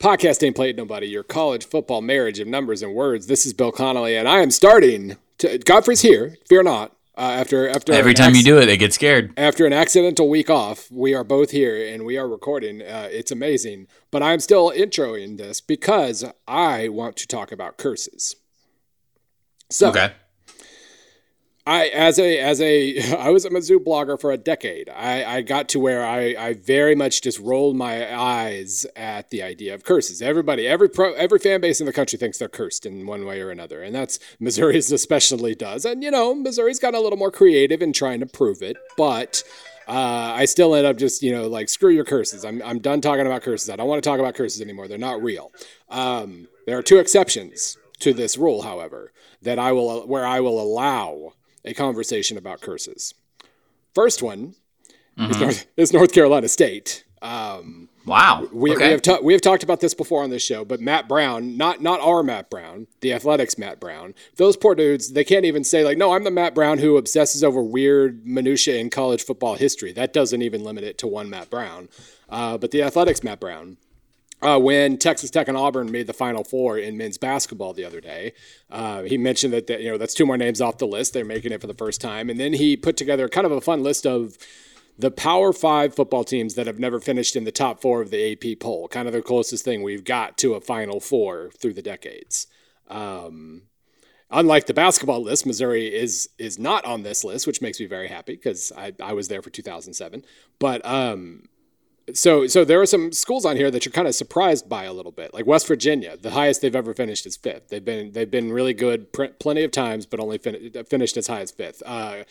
Podcast ain't played nobody. Your college football marriage of numbers and words. This is Bill Connelly, and I am starting. To, Godfrey's here. Fear not. Uh, after after Every time you do it, they get scared. after an accidental week off, we are both here and we are recording. Uh, it's amazing, but I'm still introing this because I want to talk about curses. So Okay. I as a as a I was a Mizzou blogger for a decade. I, I got to where I, I very much just rolled my eyes at the idea of curses. Everybody, every pro, every fan base in the country thinks they're cursed in one way or another, and that's Missouri's especially does. And you know, Missouri's got a little more creative in trying to prove it, but. Uh, I still end up just, you know, like, screw your curses. I'm, I'm done talking about curses. I don't want to talk about curses anymore. They're not real. Um, there are two exceptions to this rule, however, that I will, where I will allow a conversation about curses. First one is, North, is North Carolina State. Um, Wow. we, okay. we have ta- we have talked about this before on this show, but Matt Brown, not not our Matt Brown, the Athletics Matt Brown. Those poor dudes, they can't even say like, no, I'm the Matt Brown who obsesses over weird minutia in college football history. That doesn't even limit it to one Matt Brown. Uh, but the Athletics Matt Brown, uh, when Texas Tech and Auburn made the Final Four in men's basketball the other day, uh, he mentioned that, that you know that's two more names off the list. They're making it for the first time, and then he put together kind of a fun list of the Power Five football teams that have never finished in the top four of the AP poll. Kind of the closest thing we've got to a Final Four through the decades. Um, unlike the basketball list, Missouri is is not on this list, which makes me very happy because I, I was there for 2007. But um, so so there are some schools on here that you're kind of surprised by a little bit, like West Virginia. The highest they've ever finished is fifth. They've been they've been really good pr- plenty of times, but only fin- finished as high as fifth. Uh,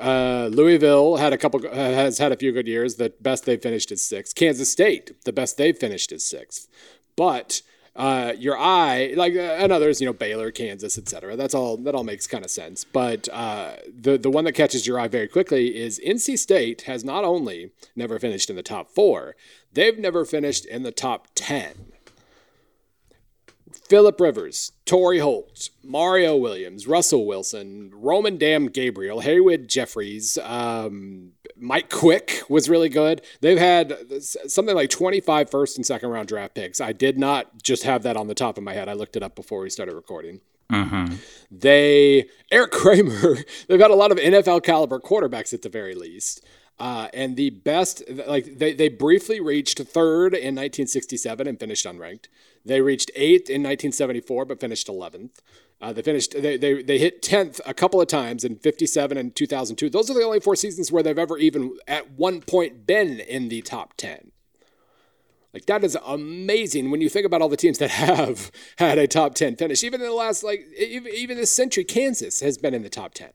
uh, Louisville had a couple has had a few good years. The best they've finished is sixth. Kansas State, the best they've finished is sixth. But uh, your eye, like uh, and others, you know, Baylor, Kansas, etc. That's all. That all makes kind of sense. But uh, the the one that catches your eye very quickly is NC State has not only never finished in the top four, they've never finished in the top ten. Philip Rivers, Torry Holt, Mario Williams, Russell Wilson, Roman Dam Gabriel, Haywood Jeffires, um, Mike Quick was really good. They've had something like 25 first and second round draft picks. I did not just have that on the top of my head. I looked it up before we started recording. They, Erik Kramer, they've got a lot of NFL caliber quarterbacks at the very least. Uh, and the best, like they, they briefly reached third in 1967 and finished unranked. They reached eighth in 1974 but finished 11th. Uh, they finished they, they they hit 10th a couple of times in 57 and 2002. Those are the only four seasons where they've ever even at one point been in the top 10. Like that is amazing when you think about all the teams that have had a top 10 finish. Even in the last like even, this century Kansas has been in the top 10.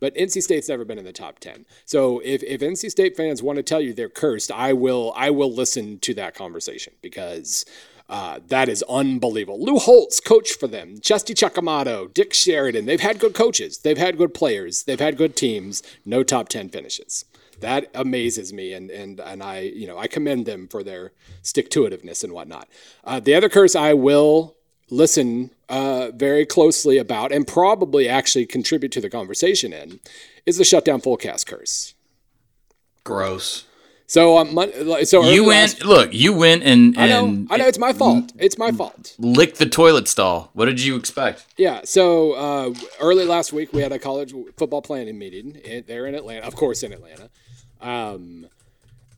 But NC State's never been in the top 10. So if, if NC State fans want to tell you they're cursed, I will I will listen to that conversation because uh, that is unbelievable. Lou Holtz coached for them. Chesty Chuck Amato, Dick Sheridan. They've had good coaches. They've had good players. They've had good teams. No top 10 finishes. That amazes me, and and and I you know I commend them for their stick to itiveness and whatnot. Uh, the other curse I will listen uh, very closely about and probably actually contribute to the conversation in is the shutdown fullcast curse. Gross. So Mon- so You went. last- look, you went and and I know. I know. It's my fault. It's my fault. Lick the toilet stall. What did you expect? Yeah. So uh, early last week, we had a college football planning meeting in, there in Atlanta, of course, in Atlanta. Um,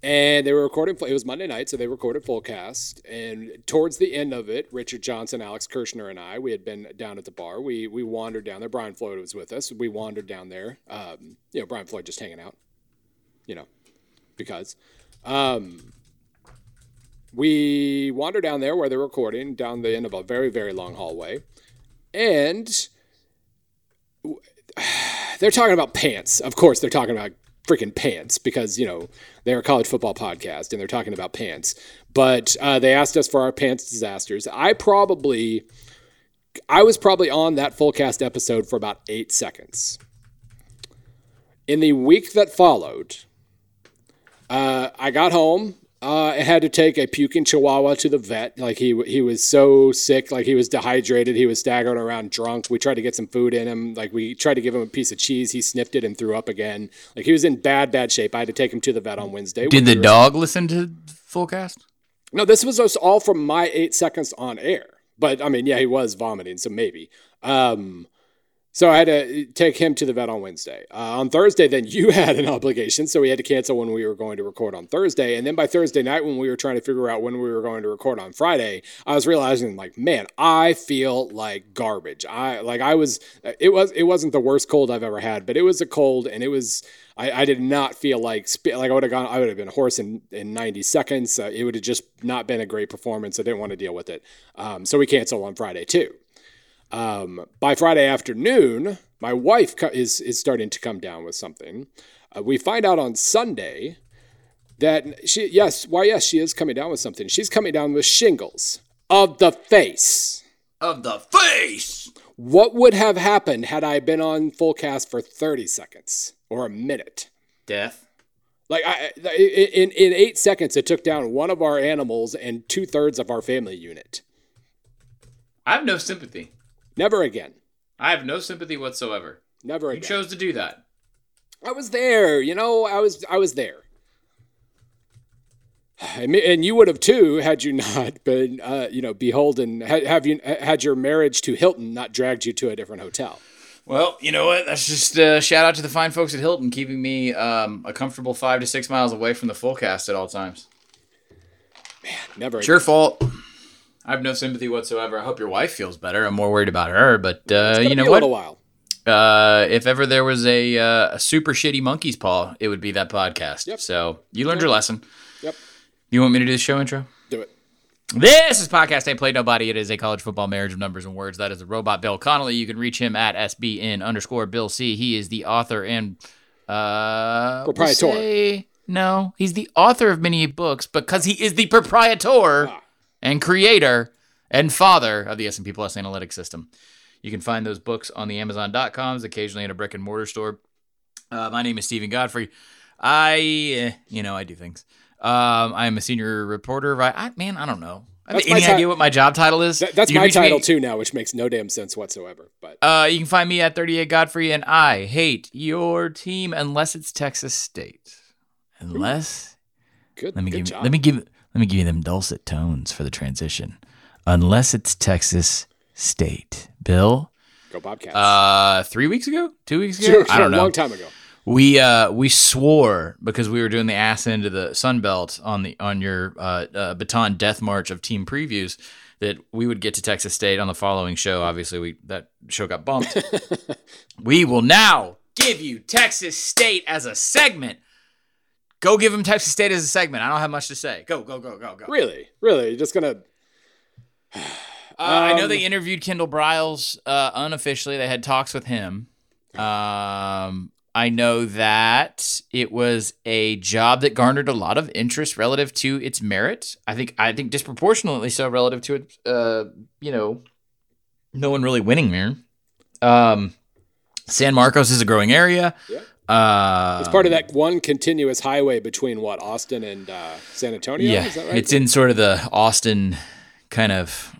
and they were recording. It was Monday night, so they recorded Fullcast. And towards the end of it, Richard Johnson, Alex Kirshner, and I, we had been down at the bar. We we wandered down there. Brian Floyd was with us. We wandered down there. Um, you know, Brian Floyd just hanging out. You know, because. Um, we wander down there where they're recording, down the end of a very, very long hallway. And they're talking about pants. Of course, they're talking about freaking pants because, you know, they're a college football podcast and they're talking about pants. But uh, they asked us for our pants disasters. I probably, I was probably on that Fullcast episode for about eight seconds. In the week that followed, uh, I got home. Uh, I had to take a puking chihuahua to the vet. Like he he was so sick, like he was dehydrated. He was staggering around drunk. We tried to get some food in him. Like we tried to give him a piece of cheese. He sniffed it and threw up again. Like he was in bad bad shape. I had to take him to the vet on Wednesday. Did the dog listen to Fullcast? No, this was all from my eight seconds on air. But I mean, yeah, he was vomiting, so maybe. Um, so I had to take him to the vet on Wednesday. Uh, on Thursday, then you had an obligation, so we had to cancel when we were going to record on Thursday. And then by Thursday night, when we were trying to figure out when we were going to record on Friday, I was realizing, like, man, I feel like garbage. I like I was. It was. It wasn't the worst cold I've ever had, but it was a cold, and it was. I, I did not feel like like I would have gone. I would have been hoarse in in 90 seconds. Uh, it would have just not been a great performance. I didn't want to deal with it. Um, so we canceled on Friday too. Um, by Friday afternoon, my wife is is starting to come down with something. Uh, we find out on Sunday that she yes, why yes, she is coming down with something. She's coming down with shingles of the face. Of the face. What would have happened had I been on Fullcast for 30 seconds or a minute? Death. Like I, in in eight seconds, it took down one of our animals and two thirds of our family unit. I have no sympathy. Never again. I have no sympathy whatsoever. Never again. You chose to do that. I was there, you know. I was I was there, and you would have too had you not been, uh, you know, beholden. Had, have you had your marriage to Hilton not dragged you to a different hotel? Well, you know what? That's just a shout out to the fine folks at Hilton, keeping me um, a comfortable five to six miles away from the Fullcast at all times. Man, never. It's your fault. I have no sympathy whatsoever. I hope your wife feels better. I'm more worried about her, but uh, you know a what? little while. Uh, if ever there was a uh, a super shitty monkey's paw, it would be that podcast. Yep. So you learned your lesson. Yep. You want me to do the show intro? Do it. This is podcast Ain't Played Nobody. It is a college football marriage of numbers and words. That is the robot Bill Connelly. You can reach him at SBN underscore Bill C. He is the author and uh we'll Proprietor. say- no, he's the author of many books because he is the proprietor Ah. And creator and father of the S&P Plus analytics system. You can find those books on the Amazon.coms, occasionally in a brick and mortar store. Uh, my name is Steven Godfrey. I, eh, you know, I do things. Um, I am a senior reporter. Right? I, man, I don't know. I have any ti- idea what my job title is? That, that's my reach me- title too now, which makes no damn sense whatsoever. But Uh, you can find me at 38 Godfrey, and I hate your team unless it's Texas State. Unless good. let me good give job. let me give let me give you them dulcet tones for the transition. Unless it's Texas State, Bill. Go Bobcats. Uh, three weeks ago, two weeks ago, Sure, I don't know. a know. long time ago. We uh we swore because we were doing the ass end of the Sun Belt on the on your uh, uh baton death march of team previews that we would get to Texas State on the following show. Obviously, we that show got bumped. we will now give you Texas State as a segment. Go give them Texas State as a segment. I don't have much to say. Go go go go go. Really, really, you're just gonna. Uh, I know Um, they interviewed Kendall Briles uh, unofficially. They had talks with him. Um, I know that it was a job that garnered a lot of interest relative to its merit. I think I think disproportionately so relative to it. Uh, you know, no one really winning there. Um, San Marcos is a growing area. Yeah. Uh, It's part of that one continuous highway between what Austin and uh, San Antonio. Yeah, is that right? it's in sort of the Austin kind of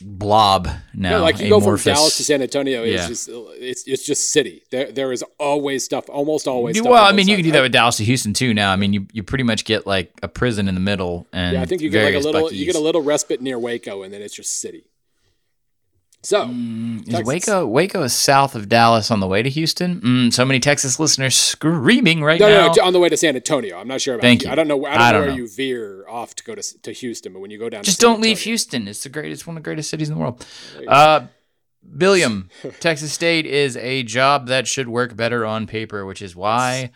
blob now. Like you go from. Dallas to San Antonio, it's Yeah. just it's it's just city. There there is always stuff, almost always. Stuff well, I mean, you can do that with Dallas to Houston too. Now, I mean, you, you pretty much get like a prison in the middle, and Yeah, I think you get like a little Buc-ee's. you get a little respite near Waco, and then it's just city. So Is Texas. Waco Waco is south of Dallas on the way to Houston. Mm, so many Texas listeners screaming right no, now. no, no, on the way to San Antonio. I'm not sure about. Thank you. you. I don't know. I don't I know don't where know. you veer off to go to to Houston, but when you go down, Just to San don't leave Houston. It's the greatest, one of the greatest cities in the world. Uh, Billiam, Texas State is a job that should work better on paper, which is why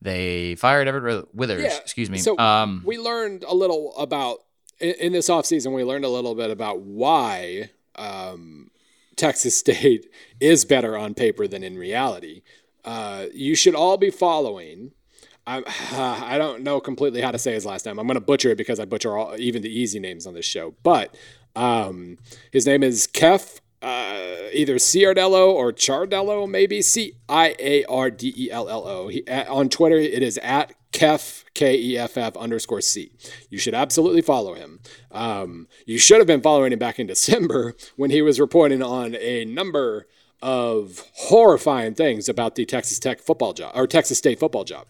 they fired Everett Withers. Yeah, Excuse me. so um, we learned a little about in, in this offseason we learned a little bit about why um, texas state is better on paper than in reality uh, you should all be following I, I don't know completely how to say his last name. I'm going to butcher it because I butcher all, even the easy names on this show. But um, his name is Keff, uh, either Ciardello or Chardello, maybe C I A R D E L L O. On Twitter, it is at Keff K E F F underscore C. You should absolutely follow him. Um, you should have been following him back in December when he was reporting on a number of horrifying things about the Texas Tech football job or Texas State football job.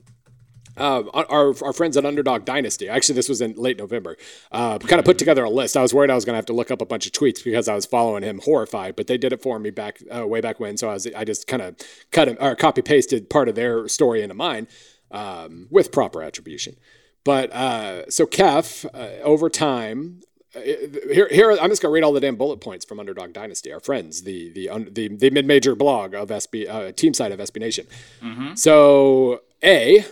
uh, our, our friends at Underdog Dynasty. Actually, this was in late November. Uh, kind of put together a list. I was worried I was going to have to look up a bunch of tweets because I was following him horrified, but they did it for me back uh, way back when. So I was I just kind of cut him or copy pasted part of their story into mine um, with proper attribution. But uh, so Keff uh, over time. uh, Here, here, I'm just gonna read all the damn bullet points from Underdog Dynasty, our friends, the the un- the, the mid-major blog of SB, uh, team side of SB Nation. So A,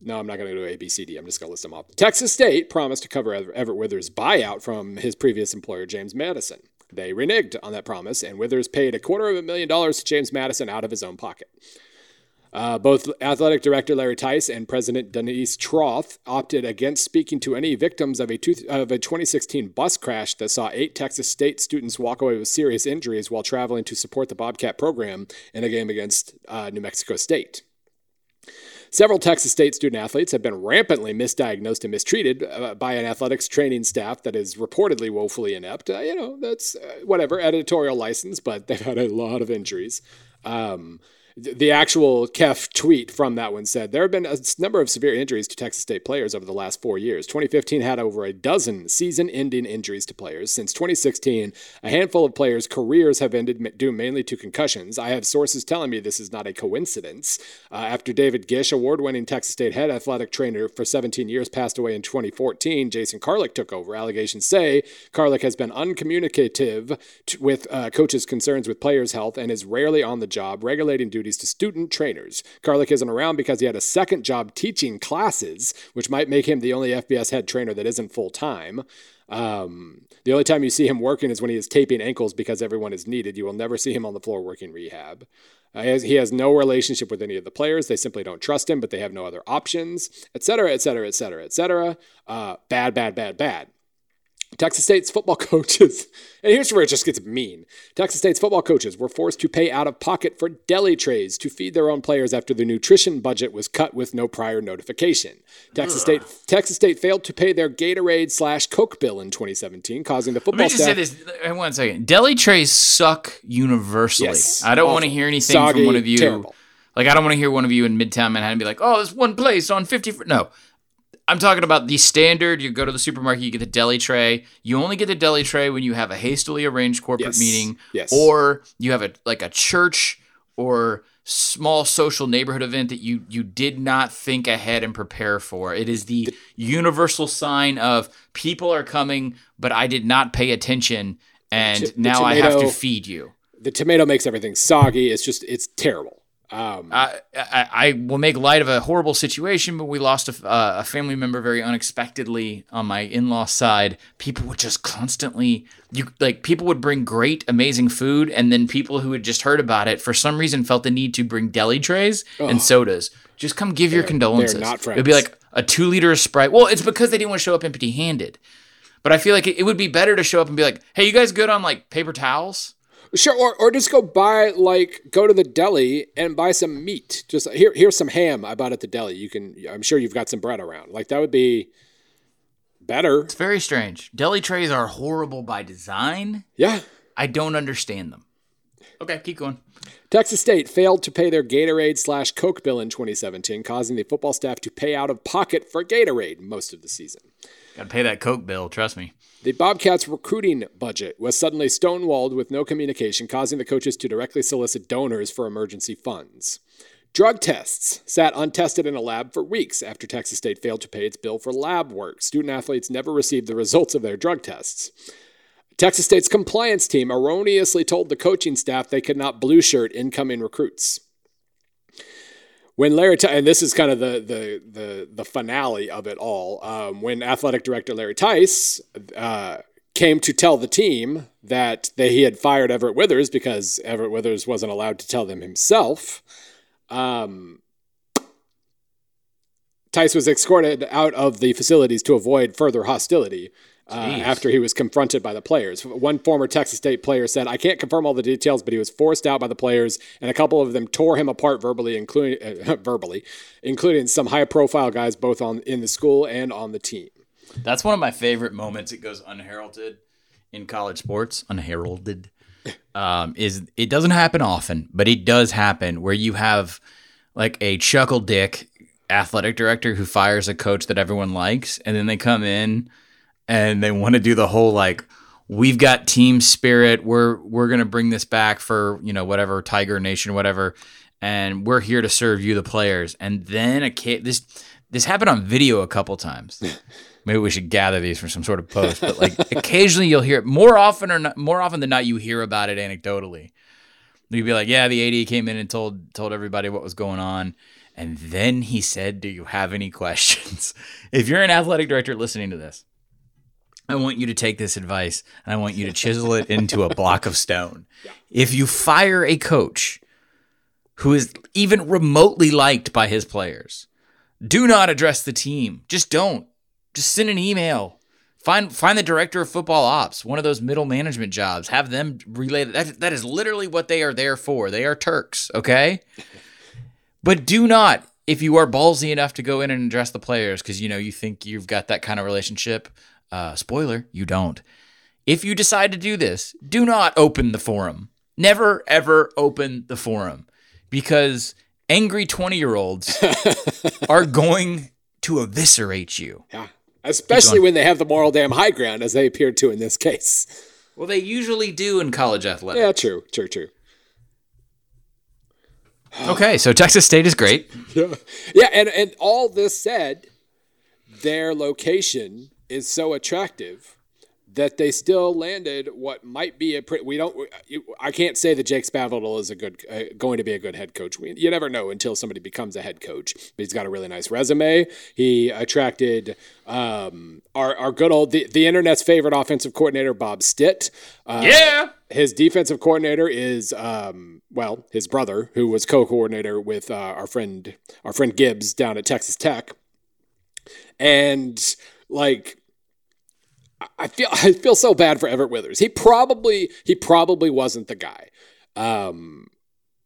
no, I'm not going to do A, B, C, D. I'm just going to list them off. Texas State promised to cover Ever- Everett Withers' buyout from his previous employer, James Madison. They reneged on that promise, and Withers paid a quarter of a million dollars to James Madison out of his own pocket. Uh, both athletic director Larry Tice and President Denise Trauth opted against speaking to any victims of a, two, of a 2016 bus crash that saw eight Texas State students walk away with serious injuries while traveling to support the Bobcat program in a game against uh, New Mexico State. Several Texas State student athletes have been rampantly misdiagnosed and mistreated uh, by an athletics training staff that is reportedly woefully inept. Uh, you know, that's uh, whatever, editorial license, but they've had a lot of injuries. Um, the actual Keff tweet from that one said there have been a number of severe injuries to Texas State players over the last four years. 2015 had over a dozen season ending injuries to players. Since 2016, a handful of players' careers have ended due mainly to concussions. I have sources telling me this is not a coincidence. Uh, after David Gish, award winning Texas State head athletic trainer for 17 years, passed away in 2014, Jason Carlick took over. Allegations say Carlick has been uncommunicative t- with uh, coaches' concerns with players' health and is rarely on the job, regulating duties to student trainers. Carlick isn't around because he had a second job teaching classes, which might make him the only FBS head trainer that isn't full time. Um, the only time you see him working is when he is taping ankles because everyone is needed. You will never see him on the floor working rehab. Uh, he, has, he has no relationship with any of the players. They simply don't trust him, but they have no other options, et cetera, et cetera, et cetera, et cetera. Uh, bad, bad, bad, bad. Texas State's football coaches, and here's where it just gets mean. Texas State's football coaches were forced to pay out of pocket for deli trays to feed their own players after the nutrition budget was cut with no prior notification. Texas State Texas State failed to pay their Gatorade slash Coke bill in 2017, causing the football Let me just say staff. this. uh, One second. Deli trays suck universally. Yes. I don't want to hear anything Soggy, from one of you. terrible. Like I don't want to hear one of you in Midtown Manhattan be like, "Oh, this one place on 50." No, I'm talking about the standard. You go to the supermarket, you get the deli tray. You only get the deli tray when you have a hastily arranged corporate Yes. meeting, Yes. or you have a like a church or small social neighborhood event that you you did not think ahead and prepare for. It is the universal sign of people are coming, but I did not pay attention, and The now I have to feed you. The tomato makes everything soggy. It's just it's terrible. Um, I, I, I will make light of a horrible situation, but we lost a, uh, a family member very unexpectedly on my in-law side. People would just constantly, you like, people would bring great, amazing food, and then people who had just heard about it for some reason felt the need to bring deli trays and sodas. Just come give your condolences. not It'd be like a two liter of Sprite. Well, it's because they didn't want to show up empty-handed. But I feel like it, it would be better to show up and be like, "Hey, you guys good on like paper towels?" Sure, or, or just go buy like go to the deli and buy some meat. Just here, here's some ham I bought at the deli. You can, I'm sure you've got some bread around. Like that would be better. It's very strange. Deli trays are horrible by design. Yeah. I don't understand them. Okay, keep going. Texas State failed to pay their Gatorade slash Coke bill in 2017, causing the football staff to pay out of pocket for Gatorade most of the season. Got to pay that Coke bill, trust me. The Bobcats' recruiting budget was suddenly stonewalled with no communication, causing the coaches to directly solicit donors for emergency funds. Drug tests sat untested in a lab for weeks after Texas State failed to pay its bill for lab work. Student athletes never received the results of their drug tests. Texas State's compliance team erroneously told the coaching staff they could not blue shirt incoming recruits. When Larry, Ti- and this is kind of the the the, the finale of it all. Um, when athletic director Larry Tice uh, came to tell the team that they, he had fired Everett Withers because Everett Withers wasn't allowed to tell them himself. Um, Tice was escorted out of the facilities to avoid further hostility. Uh, after he was confronted by the players. One former Texas State player said, I can't confirm all the details, but he was forced out by the players, and a couple of them tore him apart verbally, including uh, verbally, including some high-profile guys both on in the school and on the team. That's one of my favorite moments. It goes unheralded in college sports. Unheralded. Um, is it doesn't happen often, but it does happen where you have like a chuckle dick athletic director who fires a coach that everyone likes, and then they come in and they want to do the whole like we've got team spirit. We're we're gonna bring this back for you know whatever Tiger Nation, whatever, and we're here to serve you, the players. And then a this this happened on video a couple times. Maybe we should gather these for some sort of post. But like occasionally you'll hear it more often or not, more often than not you hear about it anecdotally. You'd be like, yeah, the AD came in and told told everybody what was going on. And then he said, Do you have any questions? if you're an athletic director listening to this, I want you to take this advice and I want you to chisel it into a block of stone. Yeah. If you fire a coach who is even remotely liked by his players, do not address the team. Just don't. Just send an email. Find find the director of football ops, one of those middle management jobs. Have them relay that. That is literally what they are there for. They are Turks, okay? but do not, if you are ballsy enough to go in and address the players, because you know you think you've got that kind of relationship uh, spoiler, you don't. If you decide to do this, do not open the forum. Never, ever open the forum because angry 20 year olds are going to eviscerate you. Yeah. Especially when they have the moral damn high ground, as they appear to in this case. Well, they usually do in college athletics. Yeah, true, true, true. okay, so Texas State is great. Yeah, yeah, and and all this said, their location is so attractive that they still landed what might be a pretty. We don't. I can't say that Jake Spavital is a good, uh, going to be a good head coach. We, you never know until somebody becomes a head coach. But he's got a really nice resume. He attracted um, our our good old the, the internet's favorite offensive coordinator Bob Stitt. Uh, yeah. His defensive coordinator is um, well his brother, who was co-coordinator with uh, our friend our friend Gibbs down at Texas Tech, and like I feel I feel so bad for Everett Withers. He probably he probably wasn't the guy. Um,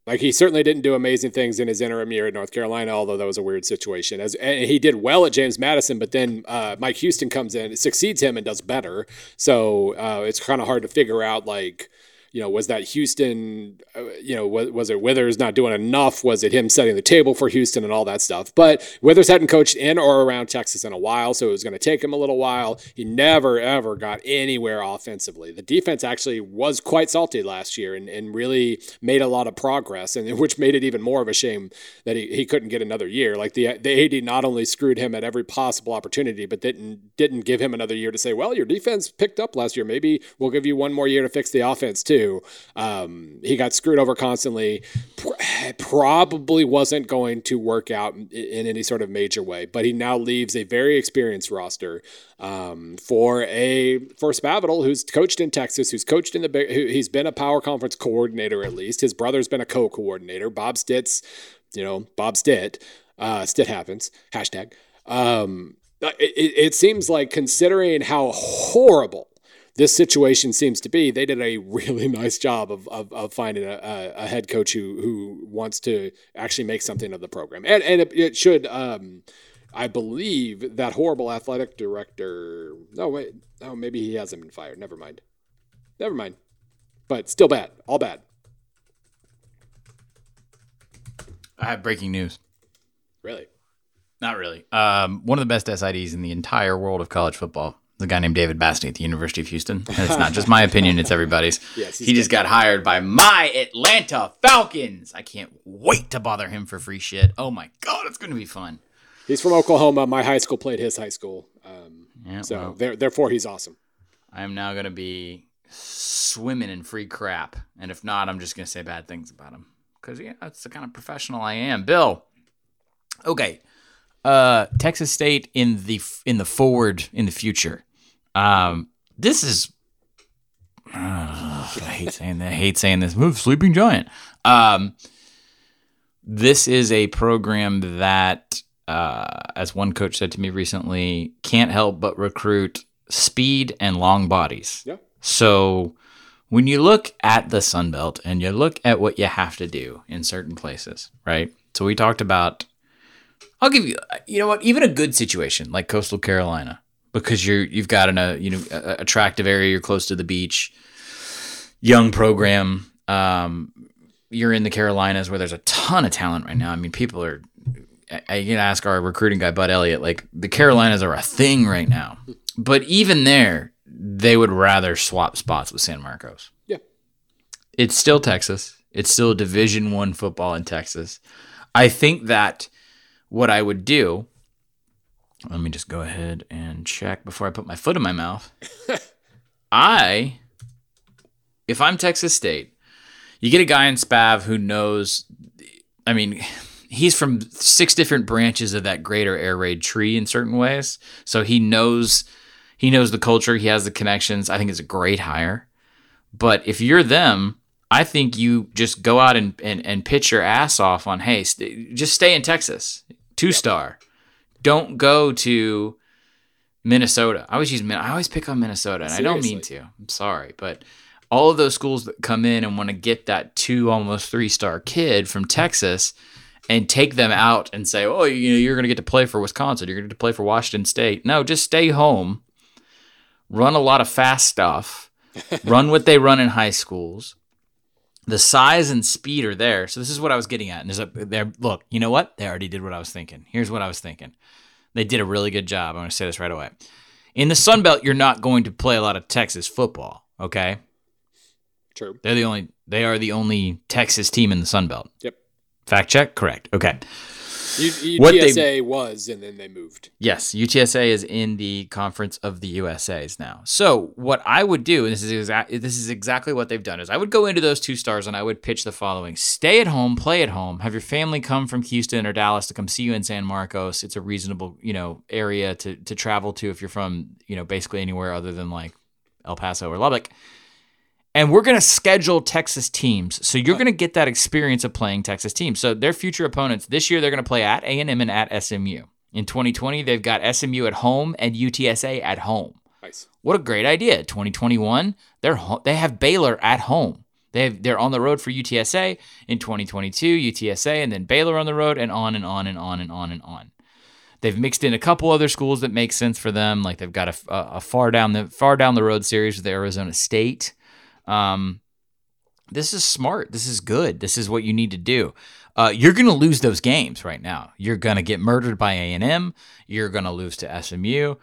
like he certainly didn't do amazing things in his interim year at North Carolina, although that was a weird situation. As and he did well at James Madison, but then uh, Mike Houston comes in, succeeds him, and does better. So uh, it's kind of hard to figure out like you know, was that Houston, uh, you know, was, was, it Withers not doing enough? Was it him setting the table for Houston and all that stuff? But Withers hadn't coached in or around Texas in a while, so it was going to take him a little while. He never, ever got anywhere offensively. The defense actually was quite salty last year and, and really made a lot of progress, and which made it even more of a shame that he, he couldn't get another year. Like the, the AD not only screwed him at every possible opportunity, but didn't, didn't give him another year to say, well, your defense picked up last year. Maybe we'll give you one more year to fix the offense too too. Um, he got screwed over constantly. Probably wasn't going to work out in any sort of major way, but he now leaves a very experienced roster um, for a for Spavital, who's coached in Texas, who's coached in the big. He's been a power conference coordinator at least. His brother's been a co-coordinator. Bob Stitt's, you know, Bob Stitt. Uh, happens. Hashtag. Um, it, it, seems like considering how horrible this situation seems to be, they did a really nice job of, of, of finding a, a, head coach who, who wants to actually make something of the program. And, and it, it should, um, I believe, that horrible athletic director. No, wait. Oh, maybe he hasn't been fired. Never mind. Never mind. But still bad. All bad. I have breaking news. Really? Not really. Um, one of the best SIDs in the entire world of college football the guy named David Bassity at the University of Houston. And it's not just my opinion, it's everybody's. Yes, he just got hired by my Atlanta Falcons. I can't wait to bother him for free shit. Oh my God, it's going to be fun. He's from Oklahoma. My high school played his high school. Um, yeah, so well, there, therefore, he's awesome. I am now going to be swimming in free crap. And if not, I'm just going to say bad things about him. Because, yeah, that's the kind of professional I am. Bill. Okay. Uh, Texas State in the in the forward in the future. Um, this is. Uh, I hate saying that. I hate saying this. Move, sleeping giant. Um, this is a program that, uh, as one coach said to me recently, can't help but recruit speed and long bodies. Yeah. So when you look at the Sun Belt and you look at what you have to do in certain places, right? So we talked about. I'll give you, you know what, even a good situation like Coastal Carolina because you're you've got an a you know a, attractive area, you're close to the beach, young program. Um, you're in the Carolinas where there's a ton of talent right now. I mean, people are I, I can ask our recruiting guy Bud Elliott. Like the Carolinas are a thing right now, but even there, they would rather swap spots with San Marcos. Yeah. It's still Texas. It's still Division One football in Texas. I think that what I would do. Let me just go ahead and check before I put my foot in my mouth. I, if I'm Texas State, you get a guy in Spav who knows. I mean, he's from six different branches of that greater air raid tree in certain ways, so he knows he knows the culture. He has the connections. I think it's a great hire. But if you're them, I think you just go out and, and, and pitch your ass off on, hey, st- just stay in Texas, two star. Don't go to Minnesota. I always use Min- I always pick on Minnesota, and I don't mean to. I'm sorry, but all of those schools that come in and want to get that two, almost three star kid from Texas and take them out and say, oh, you know, you're going to get to play for Wisconsin, you're going to get to play for Washington State. No, just stay home, run a lot of fast stuff, run what they run in high schools. The size and speed are there. So this is what I was getting at. And there's a there. Look, you know what? They already did what I was thinking. Here's what I was thinking. They did a really good job. I'm going to say this right away. In the Sun Belt, you're not going to play a lot of Texas football. Okay, True. they're the only. They are the only Texas team in the Sun Belt. Yep. Fact check. Correct. Okay. U- What they- UTSA was, and then they moved. Yes, UTSA is in the Conference of the USA's now. So what I would do, and this is exactly this is exactly what they've done, is I would go into those two stars and I would pitch the following: Stay at home, play at home, have your family come from Houston or Dallas to come see you in San Marcos. It's a reasonable, you know, area to to travel to if you're from, you know, basically anywhere other than like El Paso or Lubbock. And we're going to schedule Texas teams. So you're going to get that experience of playing Texas teams. So their future opponents this year they're going to play at A&M and at SMU. In 2020 they've got SMU at home and UTSA at home. Nice. What a great idea. 2021 they're ho- they have Baylor at home. They have, they're on the road for UTSA in 2022, UTSA and then Baylor on the road and on and on and on and on and on. They've mixed in a couple other schools that make sense for them. Like they've got a, a, a far down the far down the road series with Arizona State. Um, this is smart. This is good. This is what you need to do. Uh, you're going to lose those games right now. You're going to get murdered by A and M. You're going to lose to SMU.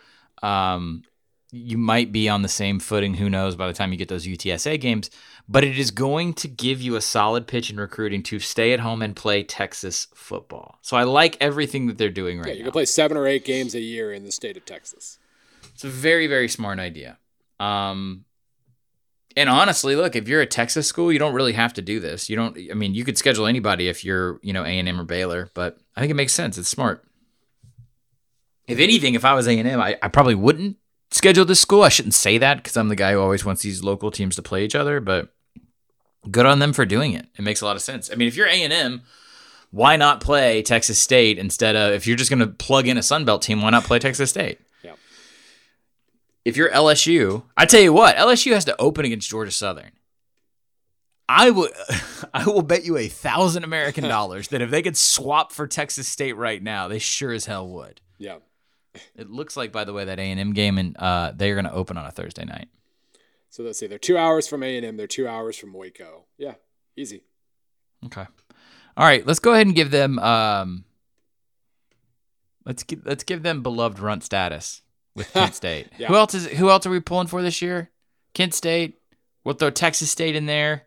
Um, you might be on the same footing. Who knows? By the time you get those UTSA games, but it is going to give you a solid pitch in recruiting to stay at home and play Texas football. So I like everything that they're doing Yeah, right you now. can play seven or eight games a year in the state of Texas. It's a very, very smart idea. Um, and honestly, look, if you're a Texas school, you don't really have to do this. You don't. I mean, you could schedule anybody if you're, you know, A and M or Baylor. But I think it makes sense. It's smart. If anything, if I was A and M, I, I probably wouldn't schedule this school. I shouldn't say that because I'm the guy who always wants these local teams to play each other. But good on them for doing it. It makes a lot of sense. I mean, if you're A and M, why not play Texas State instead of if you're just going to plug in a Sun Belt team? Why not play Texas State? If you're LSU, I tell you what, LSU has to open against Georgia Southern. I would, I will bet you a thousand American dollars that if they could swap for Texas State right now, they sure as hell would. Yeah. It looks like, by the way, that A and M game and uh, they are going to open on a Thursday night. So let's see. They're two hours from A and M. They're two hours from Waco. Yeah. Easy. Okay. All right, let's go ahead and give them. Um, let's give let's give them beloved runt status with Kent State. Yeah. Who else is Who else are we pulling for this year? Kent State. We'll throw Texas State in there.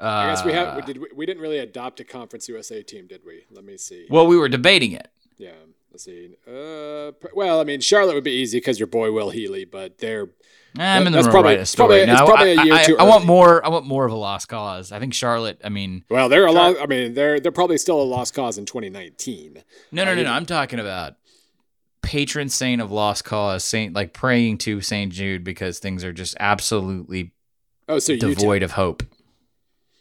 Uh, I guess we have. We, did, we, we didn't really adopt a Conference USA team, did we? Let me see. Well, we were debating it. Yeah. Let's see. Uh, well, I mean, Charlotte would be easy because your boy Will Healy, but they're Eh, I'm in the That's probably- right a story. probably- it's now, probably a I, year I, too I want more. I want more of a lost cause. I think Charlotte. I mean, well, they're a lot. I mean, they're they're probably still a lost cause in 2019. no, no, no, no. I'm talking about patron saint of lost cause, saint like praying to Saint Jude because things are just absolutely Oh, so devoid of hope.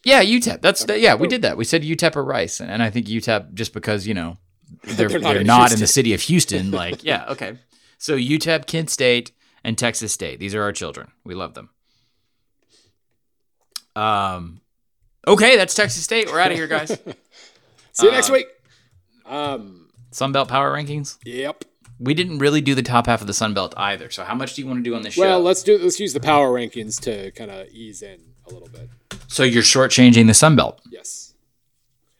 Yeah, UTEP. That's Okay. yeah, we Oh. did that. We said UTEP or Rice, and, and I think UTEP just because you know they're They're they're not not, in in, the city of Houston. Like yeah, okay. So UTEP, Kent State, and Texas State. These are our children. We love them. Um, okay, that's Texas State. We're out of here, guys. See you next Uh, week. Um. Sun Belt Power Rankings. Yep. We didn't really do the top half of the Sun Belt either. So how much do you want to do on this show? Well, let's do. Let's use the power rankings to kind of ease in a little bit. so you're shortchanging the Sun Belt. Yes.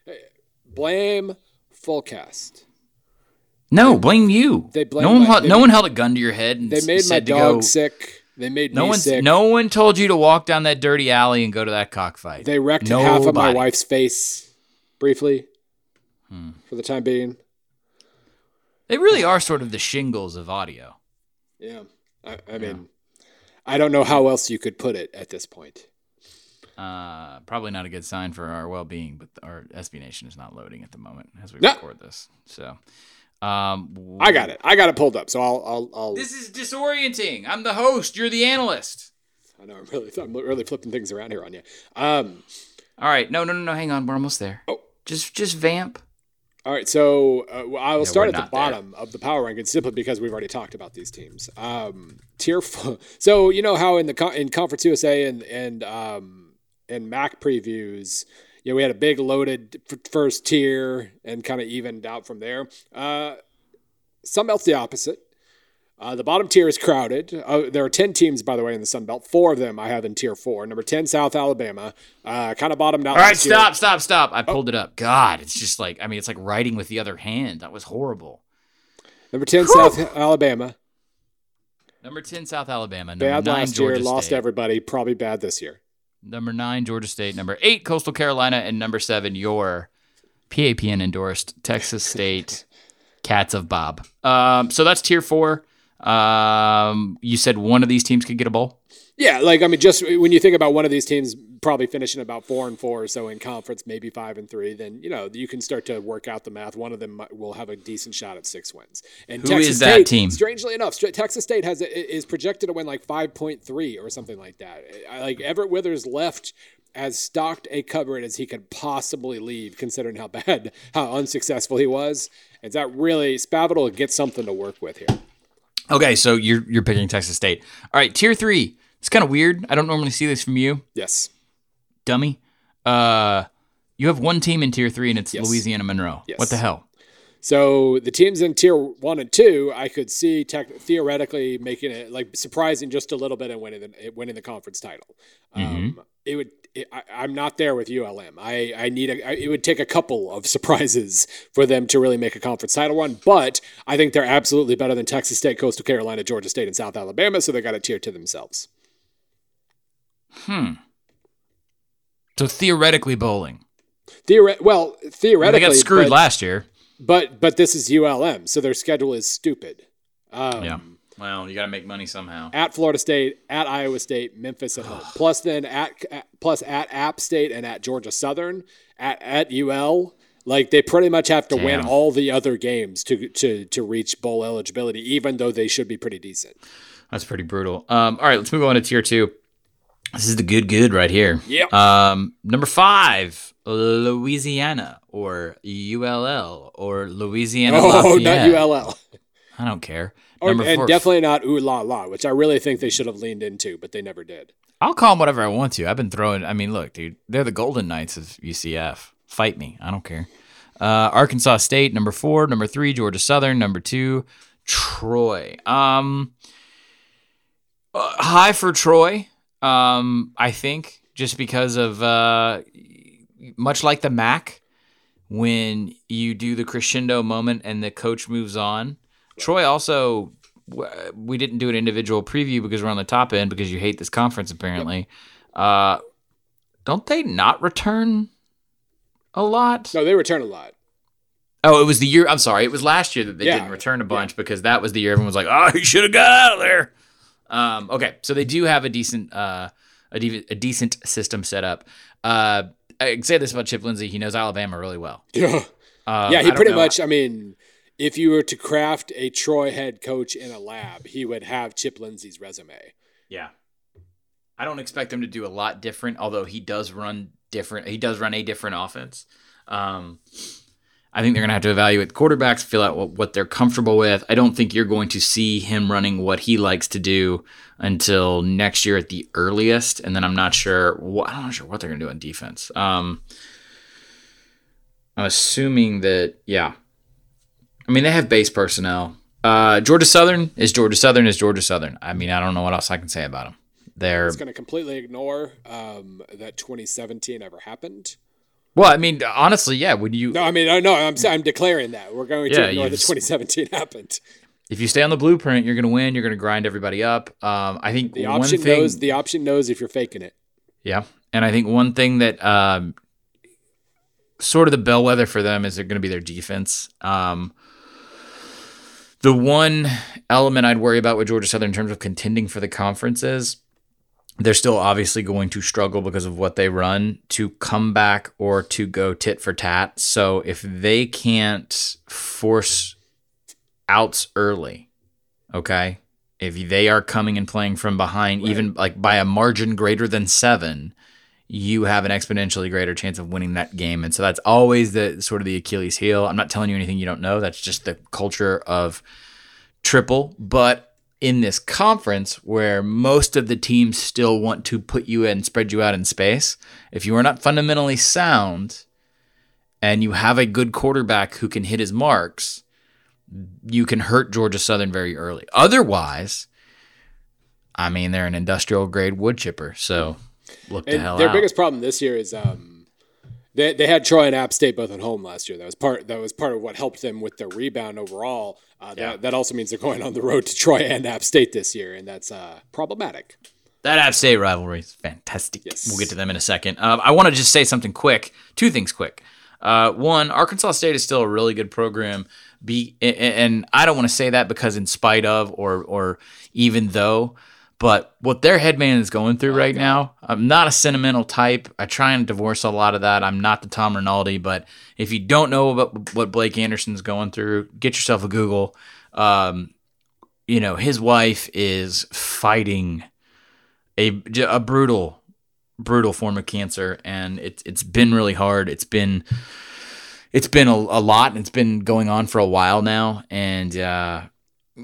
Hey, blame Fullcast. No, blame you. They blame no one. my- held, they- no one held a gun to your head and They made my dog go. sick. They made No me one. sick. No one told you to walk down that dirty alley and go to that cockfight. They wrecked half of my wife's face briefly Hmm. for the time being. They really are sort of the shingles of audio. Yeah. I, I mean, I don't know how else you could put it at this point. Uh, probably not a good sign for our well-being, but our SB Nation is not loading at the moment as we No. record this. So, um, I got it. I got it pulled up. So I'll, I'll, I'll This is disorienting. I'm the host. You're the analyst. I know I'm really, I'm really flipping things around here on you. Um, All right. No, no, no, no. Hang on. We're almost there. Oh. Just, just vamp. All right. So uh, I will start at the not there. bottom of the power rankings simply because we've already talked about these teams. Um, tier four. So you know how in the co- in Conference USA and and um, and Mac previews, you know, we had a big loaded f- first tier and kind of evened out from there. Uh, some else the opposite. Uh, the bottom tier is crowded. Uh, there are 10 teams, by the way, in the Sun Belt. Four of them I have in tier four. Number 10, South Alabama. Uh, kind of bottomed out. All right. year. Stop, stop, stop. Oh. I pulled it up. God, it's just like, I mean, it's like writing with the other hand. That was horrible. Number 10, South Alabama. Number 10, South Alabama. Number Bad 9, last Georgia year, lost everybody. Probably bad this year. Number 9, Georgia State. Number 8, Coastal Carolina. And number 7, your PAPN endorsed Texas State Cats of Bob. Um, so that's tier 4. Um, you said one of these teams could get a bowl? Yeah, like I mean, just when you think about one of these teams probably finishing about four and four or so in conference, maybe five and three, then you know you can start to work out the math. One of them will have a decent shot at six wins. And Who Texas is that State, team? Strangely enough, Texas State has a, is projected to win like five point three or something like that. Like Everett Withers left as stocked a cupboard as he could possibly leave, considering how bad, how unsuccessful he was. Is that really Spavital get something to work with here. Okay, so you're you're picking Texas State. All right, tier 3. It's kind of weird. I don't normally see this from you. Yes. dummy. Uh, you have one team in tier three, and it's Yes. Louisiana Monroe. Yes. What the hell? So the teams in tier one and two, I could see tech, theoretically making it like surprising just a little bit and winning the winning the conference title. Um, it would. I, I'm not there with ULM. I I need a. I, it would take a couple of surprises for them to really make a conference title run. But I think they're absolutely better than Texas State, Coastal Carolina, Georgia State, and South Alabama. So they got a tier to themselves. Hmm. So theoretically, bowling. Theoret- well, theoretically They got screwed but, last year. but but this is ULM, so their schedule is stupid. Um, Yeah. Well, you got to make money somehow. at Florida State, at Iowa State, Memphis at home. Plus then at plus at App State and at Georgia Southern, at at UL. Like they pretty much have to win all the other games to to to reach bowl eligibility, even though they should be pretty decent. That's pretty brutal. Um, all right, let's move on to tier two. This is the good, good right here. Yep. Um, number five, Louisiana or ULL or Louisiana Oh, Lafayette. not ULL. I don't care. Or, and four, definitely not Ooh La La, which I really think they should have leaned into, but they never did. I'll call them whatever I want to. I've been throwing. I mean, look, dude, they're the Golden Knights of UCF. Fight me. I don't care. Uh, Arkansas State, number four. Number three, Georgia Southern. Number two, Troy. Um, uh, high for Troy. Um, I think just because of uh, much like the Mac, when you do the crescendo moment and the coach moves on. Troy also we didn't do an individual preview because we're on the top end because you hate this conference apparently. Uh, don't they not return a lot? No, they return a lot. Oh, it was the year. I'm sorry, it was last year that they Yeah, didn't return a bunch because that was the year everyone was like, "Oh, he should have got out of there." Um, okay, so they do have a decent, uh, a, de- a decent system set up. Uh, I can say this about Chip Lindsey: he knows Alabama really well. Yeah. Um, yeah, he pretty know- much. I mean, if you were to craft a Troy head coach in a lab, he would have Chip Lindsey's resume. Yeah. I don't expect him to do a lot different, although he does run different. He does run a different offense. Um, I think they're going to have to evaluate quarterbacks, feel out what, what they're comfortable with. I don't think you're going to see him running what he likes to do until next year at the earliest, and then I'm not sure. What, I'm not sure what they're going to do on defense. Um, I'm assuming that, yeah. I mean, they have base personnel. Uh, Georgia Southern is Georgia Southern is Georgia Southern. I mean, I don't know what else I can say about them. They're It's going to completely ignore um, that 2017 ever happened. Well, I mean, honestly, yeah. When you No, I mean, I no, I'm I'm declaring that we're going to Yeah, ignore that 2017 happened. if you stay on the blueprint, you're going to win. You're going to grind everybody up. Um, I think The option thing, knows the option knows if you're faking it. yeah, and I think one thing that um, sort of the bellwether for them is they're going to be their defense. Um, the one element I'd worry about with Georgia Southern in terms of contending for the conference is they're still obviously going to struggle because of what they run to come back or to go tit for tat. So if they can't force outs early, okay, if they are coming and playing from behind, even like by a margin greater than seven, you have an exponentially greater chance of winning that game. And so that's always the sort of the Achilles heel. I'm not telling you anything you don't know. That's just the culture of triple. But in this conference where most of the teams still want to put you in, spread you out in space, if you are not fundamentally sound and you have a good quarterback who can hit his marks, you can hurt Georgia Southern very early. Otherwise, I mean, they're an industrial grade wood chipper. So look the hell their out. biggest problem this year is um, they they had Troy and App State both at home last year. That was part that was part of what helped them with their rebound overall. Uh, Yeah. that, that also means they're going on the road to Troy and App State this year, and that's uh, problematic. That App State rivalry is fantastic. Yes. We'll get to them in a second. Um, I want to just say something quick. Two things quick. Uh, one, Arkansas State is still a really good program. Be and I don't want to say that because in spite of or or even though, but what their headman is going through right now, I'm not a sentimental type. I try and divorce a lot of that. I'm not the Tom Rinaldi, but if you don't know about what Blake Anderson's going through, get yourself a Google. Um, you know, his wife is fighting a, a brutal, brutal form of cancer, and it's it's been really hard. It's been it's been a, a lot. and It's been going on for a while now, and uh,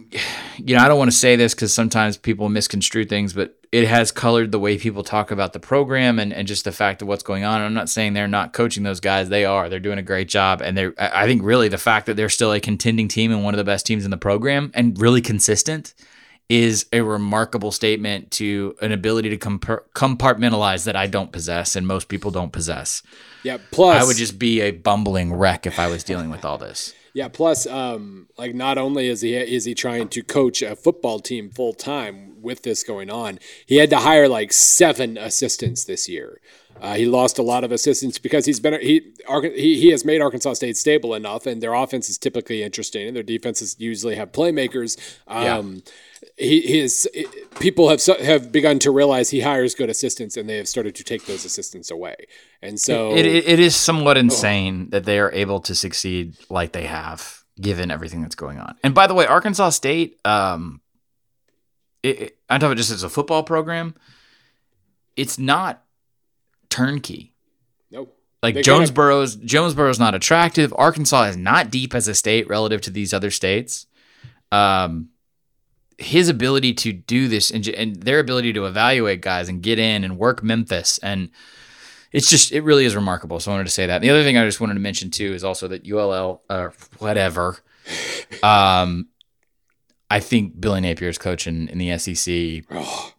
you know I don't want to say this because sometimes people misconstrue things, but it has colored the way people talk about the program and, and just the fact of what's going on. And I'm not saying they're not coaching those guys; they are. They're doing a great job, and they're. I think really the fact that they're still a contending team and one of the best teams in the program and really consistent is a remarkable statement to an ability to compar- compartmentalize that I don't possess and most people don't possess. Yeah. Plus, I would just be a bumbling wreck if I was dealing with all this. Yeah. Plus, um, like not only is he is he trying to coach a football team full time with this going on, he had to hire like seven assistants this year. Uh, he lost a lot of assistants because he's been he, he he has made Arkansas State stable enough, and their offense is typically interesting, and their defenses usually have playmakers. Um, he, he is people have have begun to realize he hires good assistants, and they have started to take those assistants away. And so It, it, it is somewhat insane that they are able to succeed like they have, given everything that's going on. And by the way, Arkansas State, um, it, it, I'm talking just as a football program, it's not turnkey. no, Like Jonesboro's Jonesboro's not attractive. Arkansas is not deep as a state relative to these other states. Um, his ability to do this and, and their ability to evaluate guys and get in and work Memphis and it's just it really is remarkable. So I wanted to say that. The other thing I just wanted to mention too is also that ULL or whatever. Um, I think Billy Napier is coaching in the SEC Oh.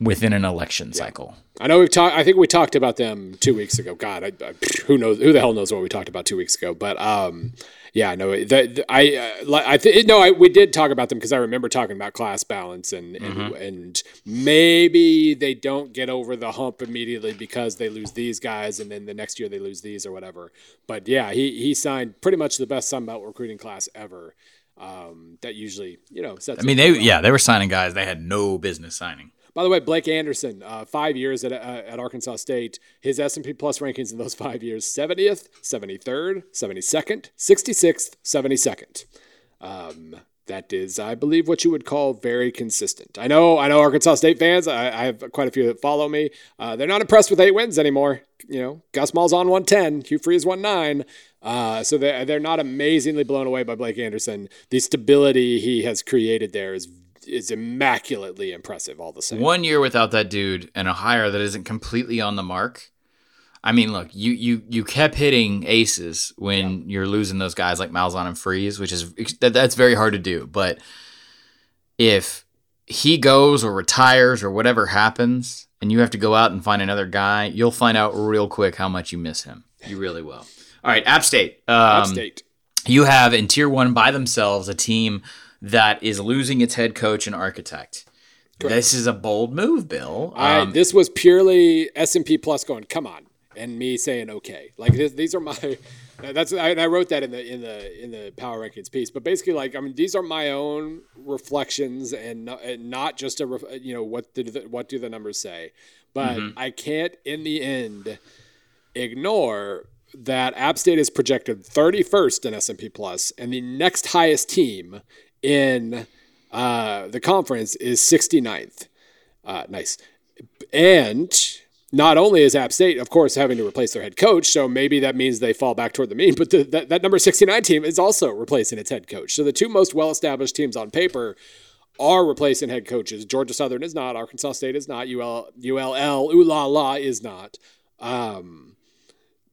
within an election cycle. I know we've talked. I think we talked about them two weeks ago. God, I, I, who knows? Who the hell knows what we talked about two weeks ago? But um, yeah, no, the- I, uh, I th- no, I, we did talk about them because I remember talking about class balance and and, and maybe they don't get over the hump immediately because they lose these guys and then the next year they lose these or whatever. But yeah, he he signed pretty much the best Sun Belt recruiting class ever. Um, that usually you know sets. I mean, they yeah, they were signing guys they had no business signing. By the way, Blake Anderson, uh, five years at, uh, at Arkansas State, his S&P Plus rankings in those five years, 70th, 73rd, 72nd, 66th, 72nd. Um, that is, I believe, what you would call very consistent. I know, I know, Arkansas State fans. I, I have quite a few that follow me. Uh, they're not impressed with eight wins anymore. You know, Gus Malzahn 110, Hugh Freeze 19. Uh, so they're, they're not amazingly blown away by Blake Anderson. The stability he has created there is is immaculately impressive all the same. One year without that dude and a hire that isn't completely on the mark. I mean, look, you you you kept hitting aces when you're losing those guys like Malzahn and Freeze, which is that, that's very hard to do. But if he goes or retires or whatever happens, and you have to go out and find another guy, you'll find out real quick how much you miss him. You really will. All right, App State. Um, App State. You have in Tier One by themselves a team that is losing its head coach and architect. This is a bold move, Bill. I, Um, this was purely S and P Plus going, come on, and me saying okay. Like this, these are my. That's I, I wrote that in the in the in the power rankings piece. But basically, like I mean, these are my own reflections and not, and not just a ref, you know what did the, what do the numbers say. But I can't in the end ignore that App State is projected 31st in S&P Plus, and the next highest team in uh, the conference is 69th. Uh, nice. And not only is App State, of course, having to replace their head coach, so maybe that means they fall back toward the mean, but the, that, that number 69 team is also replacing its head coach. So the two most well established teams on paper are replacing head coaches. Georgia Southern is not, Arkansas State is not, UL, ULL, ooh la la is not. Um,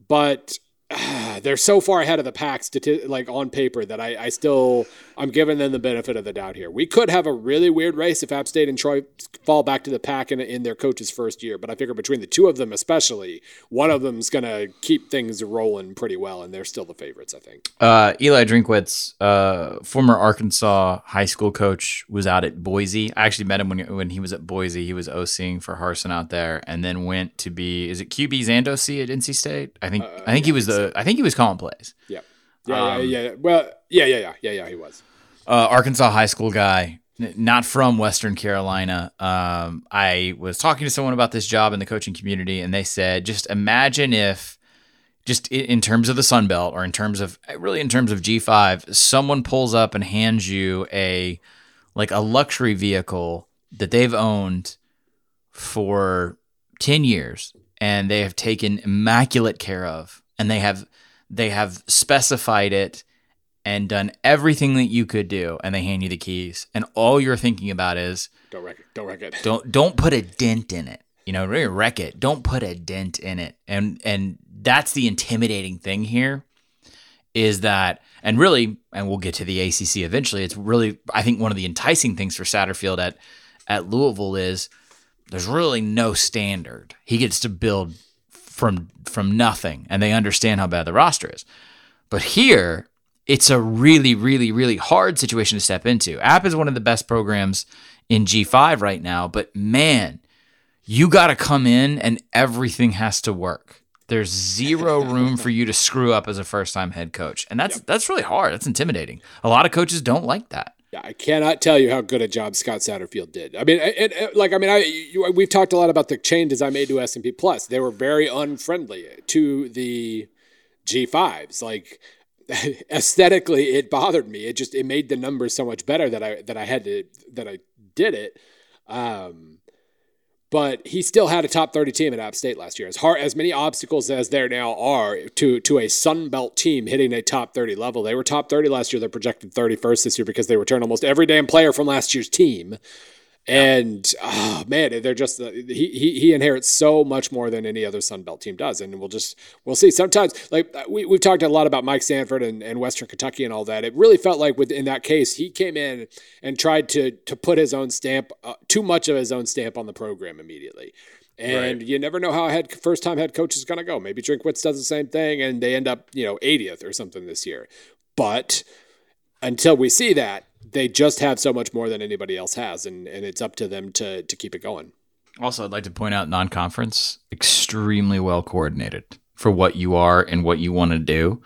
but they're so far ahead of the pack, stati- like on paper, that I, I still I'm giving them the benefit of the doubt here. We could have a really weird race if App State and Troy fall back to the pack in, in their coach's first year. But I figure between the two of them, especially, one of them's gonna keep things rolling pretty well, and they're still the favorites. I think. uh, Eli Drinkwitz, uh, former Arkansas high school coach, was out at Boise. I actually met him when when he was at Boise. He was OCing for Harsin out there, and then went to be is it QB's and OC at NC State? I think I think he was the I think he was calling plays. Yeah. Yeah, Um, yeah, yeah. Well, yeah, yeah, yeah, yeah, yeah. He was. uh, Arkansas high school guy, n- not from Western Carolina. Um, I was talking to someone about this job in the coaching community, and they said, just imagine if, just i- in terms of the Sun Belt, or in terms of really in terms of G five, someone pulls up and hands you a like a luxury vehicle that they've owned for ten years, and they have taken immaculate care of, and they have they have specified it and done everything that you could do and they hand you the keys and all you're thinking about is Don't wreck it. Don't wreck it. don't don't put a dent in it you know really wreck it don't put a dent in it and and that's the intimidating thing here is that and really and we'll get to the ACC eventually it's really I think one of the enticing things for Satterfield at at Louisville is there's really no standard he gets to build from from nothing and they understand how bad the roster is but here it's a really, really, really hard situation to step into. App is one of the best programs in G5 right now, but man, you got to come in and everything has to work. There's zero room for you to screw up as a first-time head coach, and that's that's really hard. That's intimidating. A lot of coaches don't like that. Yeah, I cannot tell you how good a job Scott Satterfield did. I mean, it, it, like I mean, I you, we've talked a lot about the changes I made to S and P Plus. They were very unfriendly to the G5s. Like aesthetically, it bothered me. It just it made the numbers so much better that I that I had to that I did it. Um, but he still had a top 30 team at App State last year. As hard as many obstacles as there now are to to a Sun Belt team hitting a top 30 level, they were top 30 last year. They're projected 31st this year because they return almost every damn player from last year's team. And oh man, they're just he, he he inherits so much more than any other Sun Belt team does, and we'll just we'll see. Sometimes, like we we've talked a lot about Mike Sanford and, and Western Kentucky and all that. It really felt like within that case, he came in and tried to to put his own stamp, uh, too much of his own stamp on the program immediately. And Right. you never know how a head first time head coach is going to go. Maybe Drinkwitz does the same thing, and they end up you know 80th or something this year. But until we see that, they just have so much more than anybody else has, and, and it's up to them to to keep it going. Also, I'd like to point out non-conference extremely well coordinated for what you are and what you want to do.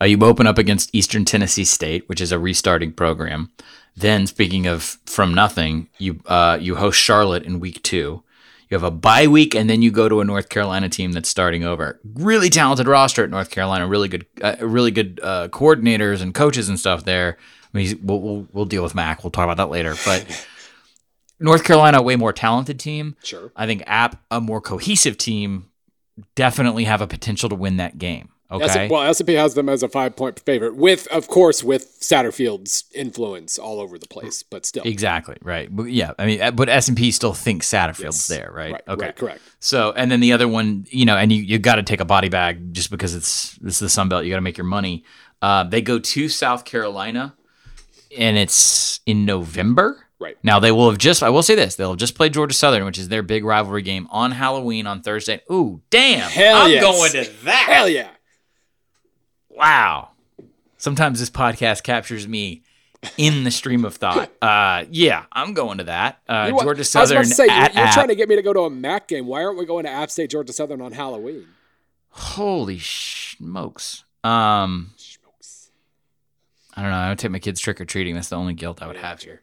Uh, you open up against Eastern Tennessee State, which is a restarting program. Then, speaking of from nothing, you uh, you host Charlotte in week two. You have a bye week, and then you go to a North Carolina team that's starting over. Really talented roster at North Carolina. Really good, uh, really good uh, coordinators and coaches and stuff there. I mean, we'll, we'll we'll deal with Mac. We'll talk about that later. But North Carolina, a way more talented team. Sure. I think App, a more cohesive team, definitely have a potential to win that game. Okay. S- well, S&P has them as a five point favorite, with of course with Satterfield's influence all over the place, but still. exactly. Right. But yeah. I mean, uh, but S and P still thinks Satterfield's Yes. there, right? Right, okay. right, correct. So, and then the other one, you know, and you, you got to take a body bag just because it's this is the Sun Belt. You got to make your money. Uh, they go to South Carolina, and it's in November. Right. Now they will have just. I will say this: they'll have just played Georgia Southern, which is their big rivalry game on Halloween on Thursday. Ooh, damn! Hell I'm yes. going to that. Hell yeah. Wow. Sometimes this podcast captures me in the stream of thought. Uh, yeah, I'm going to that. Uh, You wa- Georgia I was Southern about to say, at you're App. trying to get me to go to a MAC game. Why aren't we going to App State, Georgia Southern on Halloween? Holy smokes. Um. I don't know. I would take my kids trick or treating. That's the only guilt I would have here.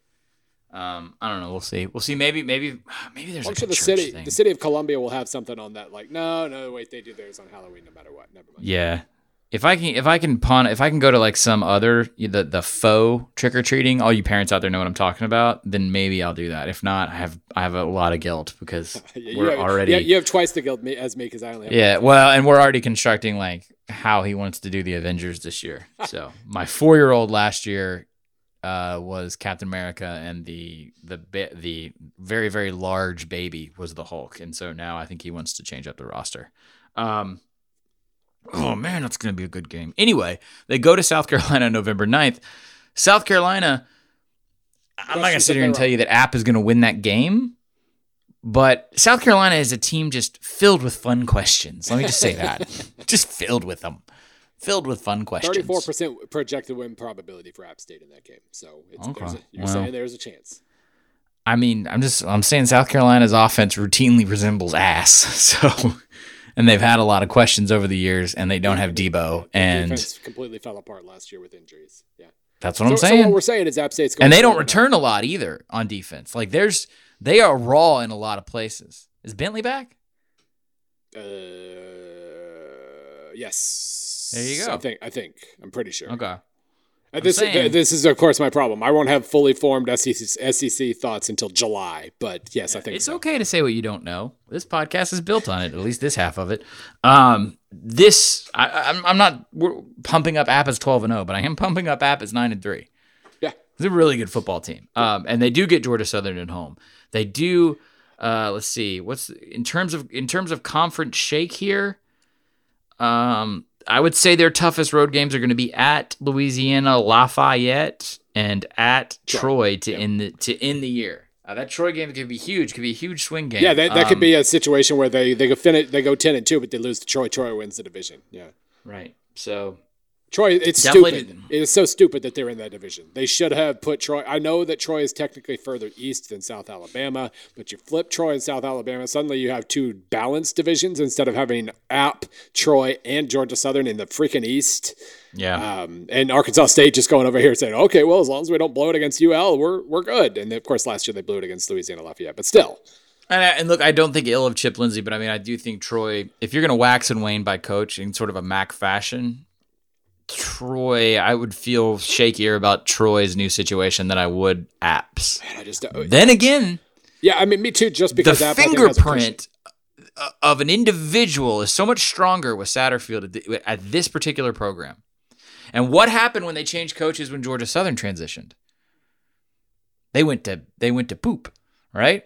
Um, I don't know. We'll see. We'll see. Maybe, maybe, maybe there's I'm like sure the city, thing. the city of Columbia will have something on that. Like, no, no, wait, they do theirs on Halloween no matter what. Never mind. Yeah. If I can, if I can pawn, if I can go to like some other the the faux trick or treating, all you parents out there know what I'm talking about. Then maybe I'll do that. If not, I have I have a lot of guilt because we're have, already Yeah, you have twice the guilt as me because I only have. Yeah, well, and we're already constructing like how he wants to do the Avengers this year. So my four year old last year uh, was Captain America, and the the the very very large baby was the Hulk, and so now I think he wants to change up the roster. Um, oh man, that's gonna be a good game. Anyway, they go to South Carolina November 9th. South Carolina. I'm not gonna sit here and tell you that App is gonna win that game. But South Carolina is a team just filled with fun questions. Let me just say that. just filled with them. Filled with fun questions. Thirty-four percent projected win probability for App State in that game. So it's, Okay. a, you're Well. saying there's a chance. I mean, I'm just I'm saying South Carolina's offense routinely resembles ass. So and they've had a lot of questions over the years and they don't have Debo and defense completely fell apart last year with injuries. Yeah. that's what so, I'm saying. so what we're saying is App State's going and they don't return a lot either on defense. Like there's they are raw in a lot of places. Is Bentley back? Uh, yes. There you go. I think. I think. I'm pretty sure. Okay. Uh, This, saying- this is, of course, my problem. I won't have fully formed SEC, SEC thoughts until July. But yes, I think It's so. okay to say what you don't know. This podcast is built on it, at least this half of it. Um, this I, I'm, I'm not we're pumping up App as 12 and 0, but I am pumping up App as 9 and 3. Yeah. It's a really good football team. Um, and they do get Georgia Southern at home. They do. Uh, let's see. What's in terms of in terms of conference shake here? Um, I would say their toughest road games are going to be at Louisiana Lafayette and at Troy. Troy to Yeah. end the to end the year. Uh, that Troy game could be huge. Could be a huge swing game. Yeah, that, that could Um, be a situation where they they go finish, they go ten and two, but they lose to Troy. Troy wins the division. Yeah, right. So Troy. It's Definitely stupid. didn't. It is so stupid that they're in that division. They should have put Troy. I know that Troy is technically further east than South Alabama, but you flip Troy and South Alabama, suddenly you have two balanced divisions instead of having App, Troy, and Georgia Southern in the freaking east. yeah, Um, and Arkansas State just going over here saying, okay, well, as long as we don't blow it against UL, we're we're good. And of course, last year they blew it against Louisiana Lafayette, but still, and, I- and look, I don't think ill of Chip Lindsey, but I mean, I do think Troy. If you're going to wax and wane by coach in sort of a Mac fashion, Troy, I would feel shakier about Troy's new situation than I would Apps. man, I just uh, Then again, yeah, I mean, me too. Just because the I think, has a fingerprint of an individual is so much stronger with Satterfield at, the, at this particular program. And what happened when they changed coaches when Georgia Southern transitioned? They went to they went to poop, right?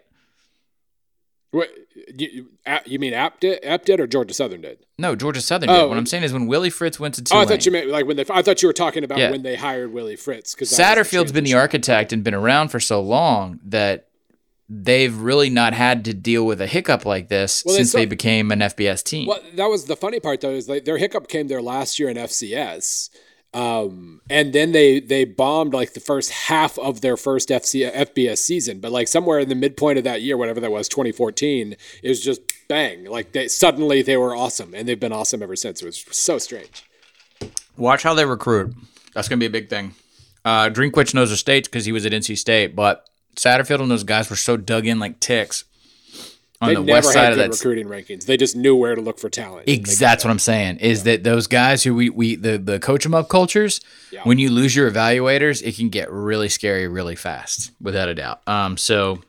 What, you, you, mean App did, App did or Georgia Southern did? No, Georgia Southern Oh, did. What I'm saying is when Willie Fritz went to Oh, I thought you meant like when they. I thought you were talking about Yeah. when they hired Willie Fritz. Because Satterfield's been the architect and been around for so long that they've really not had to deal with a hiccup like this Well, since so- they became an FBS team. Well, that was the funny part though is like their hiccup came there last year in FCS, um, and then they they bombed like the first half of their first FC, FBS season. But like somewhere in the midpoint of that year, whatever that was, 2014, it was just bang. Like they suddenly they were awesome, and they've been awesome ever since. It was so strange. Watch how they recruit. That's to be a big thing. Uh, Drinkwitz knows the states because he was at NC State, but Satterfield and those guys were so dug in like ticks on They the never west side had of that. recruiting rankings. They just knew where to look for talent. Exactly. that's what I'm saying. Is that those guys who we we the the coach 'em up cultures? Yeah. When you lose your evaluators, it can get really scary really fast, without a doubt. Um, so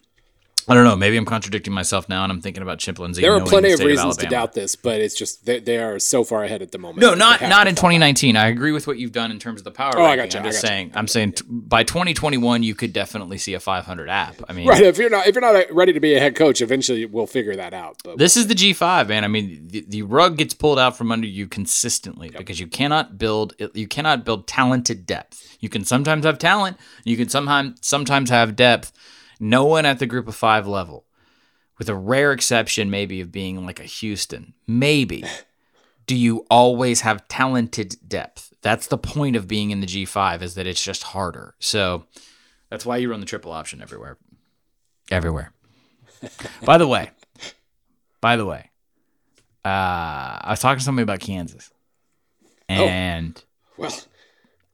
I don't know. Maybe I'm contradicting myself now, and I'm thinking about Lindsey. There are plenty of reasons to doubt this, but it's just they, they are so far ahead at the moment. No, not not in fall back. 2019. I agree with what you've done in terms of the power. Oh, I ranking. gotcha, I'm just saying. I'm saying t- by 2021, you could definitely see a 500 app. I mean, Right, if you're not if you're not ready to be a head coach, eventually we'll figure that out. But This is the G5, man. I mean, the, the rug gets pulled out from under you consistently because you cannot build you cannot build talented depth. You can sometimes have talent, you can sometimes sometimes have depth. No one at the group of 5 level with a rare exception maybe of being like a Houston. Maybe do you always have talented depth? That's the point of being in the G5 is that it's just harder. So that's why you run the triple option everywhere. Everywhere. By the way, by the way, uh, I was talking to somebody about Kansas, and well,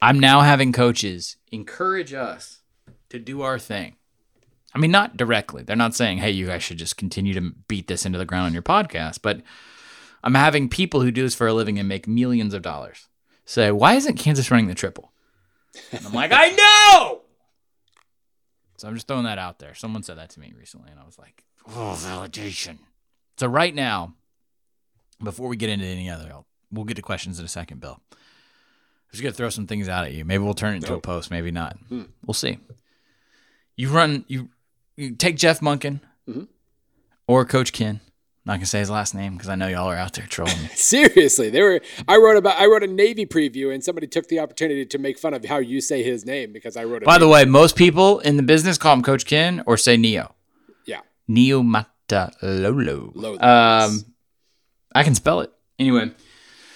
I'm now having coaches encourage us to do our thing. I mean, not directly. They're not saying, "Hey, you guys should just continue to beat this into the ground on your podcast," but I'm having people who do this for a living and make millions of dollars say, "Why isn't Kansas running the triple?" And I'm like, "I know." So I'm just throwing that out there. Someone said that to me recently, and I was like, "Oh, validation." So right now, before we get into any other, we'll get to questions in a second, Bill. I'm just gonna throw some things out at you. Maybe we'll turn it into a post, maybe not. Hmm. We'll see. You run you you take Jeff Monken Mhm. or Coach Ken. Not gonna say his last name because I know y'all are out there trolling me. seriously, they were. I wrote about. I wrote a Navy preview, and somebody took the opportunity to make fun of how you say his name because I wrote. A By the Navy- way, most people in the business call him Coach Ken or say Neo. yeah, Niumatalolo. Low Um, I can spell it anyway.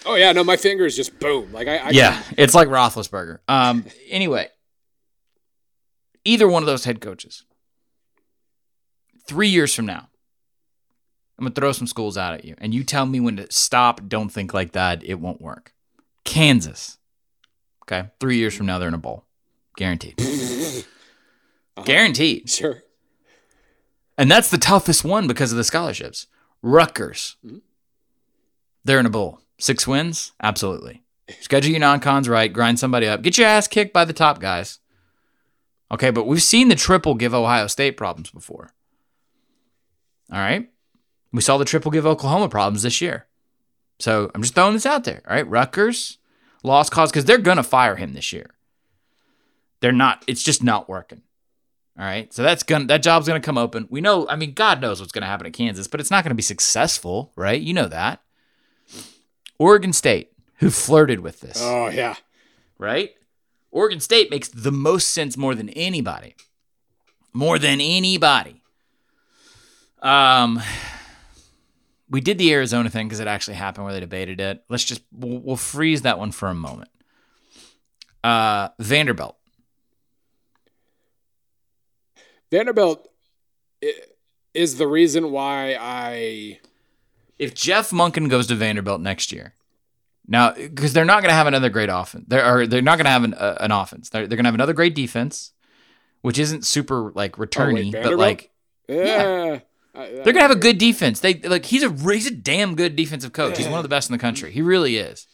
oh yeah, no, my fingers just boom. Like I, I yeah, it's like Roethlisberger. Um, anyway, either one of those head coaches, three years from now, I'm gonna throw some schools out at you, and you tell me when to stop. Don't think like that; it won't work. Kansas, okay. Three years from now, they're in a bowl, guaranteed, guaranteed. sure. And that's the toughest one because of the scholarships. Rutgers, Mhm. they're in a bowl. Six wins, absolutely. Schedule your non-cons right. Grind somebody up. Get your ass kicked by the top guys. Okay, but we've seen the triple give Ohio State problems before. All right, we saw the triple give Oklahoma problems this year. So I'm just throwing this out there. All right, Rutgers lost cause because they're gonna fire him this year. They're not. It's just not working. All right. So that's gonna that job's gonna come open. We know, I mean, God knows what's gonna happen at Kansas, but it's not gonna be successful, right? You know that. Oregon State, who flirted with this, Oh yeah. right? Oregon State makes the most sense more than anybody. More than anybody. Um we did the Arizona thing because it actually happened where they debated it. Let's just we'll, we'll freeze that one for a moment. Uh Vanderbilt. Vanderbilt is the reason why I. if Jeff Monken goes to Vanderbilt next year, now because they're not going to have another great offense, they're or they're not going to have an, uh, an offense. They're, they're going to have another great defense, which isn't super like returny, but Vanderbilt? like Yeah. They're going to have a good defense. They like he's a he's a damn good defensive coach. He's one of the best in the country. He really is.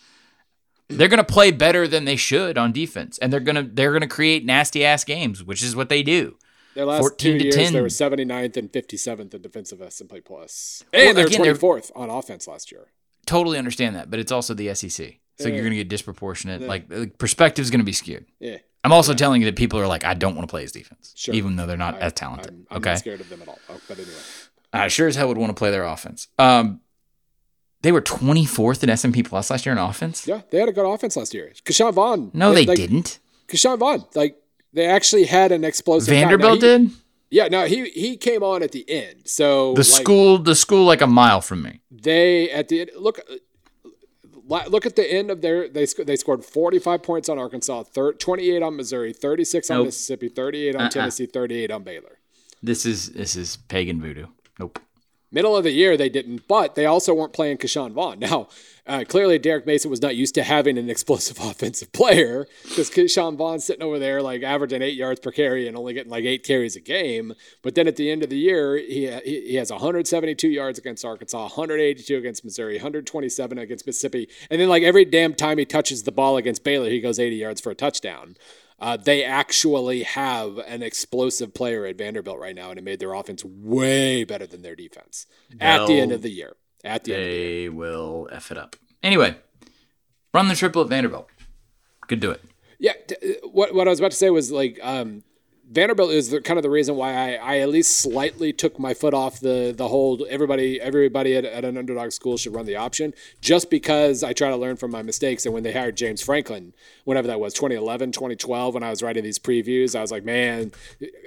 They're going to play better than they should on defense, and they're going to they're going to create nasty ass games, which is what they do. Their last 14 two to years, 10. they were 79th and 57th in defensive S&P plus, and they were again, they're- 24th on offense last year. Totally understand that, but it's also the SEC, so Yeah. you're going to get disproportionate. Yeah. Like, like perspective is going to be skewed. Yeah, I'm also telling you that people are like, I don't want to play his defense, Sure. even though they're not I- as talented. I'm, I'm okay, not scared of them at all. Oh, but anyway, I sure as hell would want to play their offense. Um, they were 24th in S&P Plus last year in offense. yeah, they had a good offense last year. Ke'Shawn Vaughn. No, they like, didn't. Ke'Shawn Vaughn, like they actually had an explosive. Vanderbilt he- did. Yeah, no, he he came on at the end. So The like, school, the school, like a mile from me. they at the end look look at the end of their they sc- they scored 45 points on Arkansas, thir- 28 on Missouri, 36 on Mississippi, 38 on Uh-uh. Tennessee, 38 on Baylor. This is this is pagan voodoo. Nope. Middle of the year they didn't, but they also weren't playing Ke'Shawn Vaughn. Now, uh, clearly Derek Mason was not used to having an explosive offensive player because Ke'Shawn Vaughn's sitting over there like averaging eight yards per carry and only getting like eight carries a game. But then at the end of the year, he he, he has 172 yards against Arkansas, 182 against Missouri, 127 against Mississippi, and then like every damn time he touches the ball against Baylor, he goes 80 yards for a touchdown. Uh, they actually have an explosive player at Vanderbilt right now, and it made their offense way better than their defense at the end of the year. At the end of the year. They will F it up. Anyway, run the triple at Vanderbilt. Could do it. Yeah, t- uh, what what I was about to say was like um, Vanderbilt is the, kind of the reason why I, I at least slightly took my foot off the the whole everybody everybody at, at an underdog school should run the option just because I try to learn from my mistakes. And when they hired James Franklin whenever that was 2011 2012 when I was writing these previews I was like man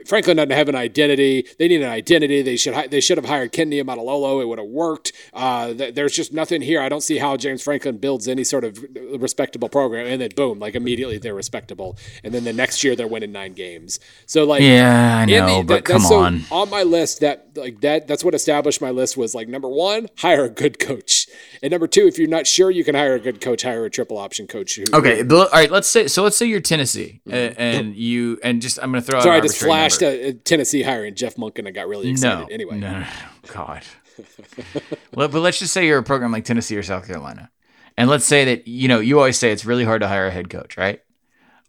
Franklin doesn't have an identity. They need an identity. They should they should have hired Ken Niumatalolo it would have worked. Uh, th- there's just nothing here. I don't see how James Franklin builds any sort of respectable program and then boom like immediately they're respectable. And then the next year they're winning nine games so like Yeah, I know, the- but that- come so- on. on my list that like that that's what established my list was like number one hire a good coach and number two if you're not sure you can hire a good coach hire a triple option coach who, Okay, all right. Let's say so. Let's say you're Tennessee, uh, and you and just I'm going to throw. out sorry i just flashed uh, uh, tennessee hiring jeff monken and I got really excited no, anyway No, no, no, God. well, but let's just say you're a program like Tennessee or South Carolina, and let's say that you know you always say it's really hard to hire a head coach, right?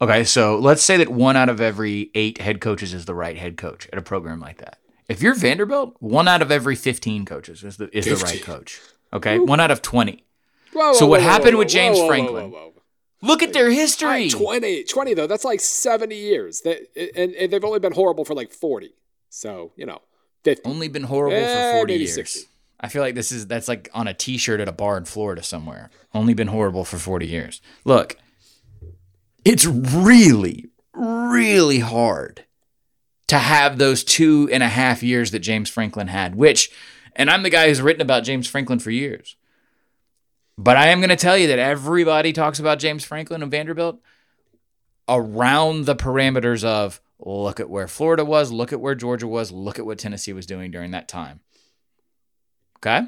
Okay, so let's say that one out of every eight head coaches is the right head coach at a program like that. If you're Vanderbilt, one out of every 15 coaches is the is the right coach. Okay, one out of 20. Whoa, So what whoa, happened whoa, with James whoa, whoa, Franklin? whoa, whoa, whoa. Look at their history. right, 20 20 though that's like 70 years that and, and they've only been horrible for like 40 so you know 50 Only been horrible Eh, for 40 years. 60. I feel like this is that's like on a t-shirt at a bar in Florida somewhere. Only been horrible for 40 years. Look, it's really, really hard to have those two and a half years that James Franklin had, which, and I'm the guy who's written about James Franklin for years. But I am going to tell you that everybody talks about James Franklin and Vanderbilt around the parameters of look at where Florida was, look at where Georgia was, look at what Tennessee was doing during that time. Okay?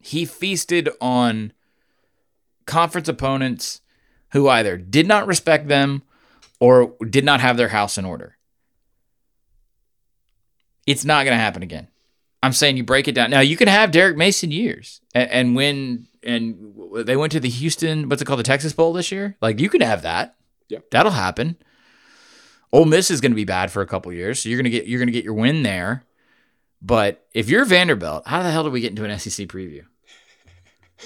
He feasted on conference opponents who either did not respect them or did not have their house in order. It's not going to happen again. I'm saying you break it down. Now you can have Derek Mason years and, and win, and they went to the Houston, what's it called, the Texas Bowl this year. Like you can have that. Yeah. that'll happen. Ole Miss is going to be bad for a couple years, so you're going to get you're going to get your win there. But if you're Vanderbilt, how the hell do we get into an SEC preview?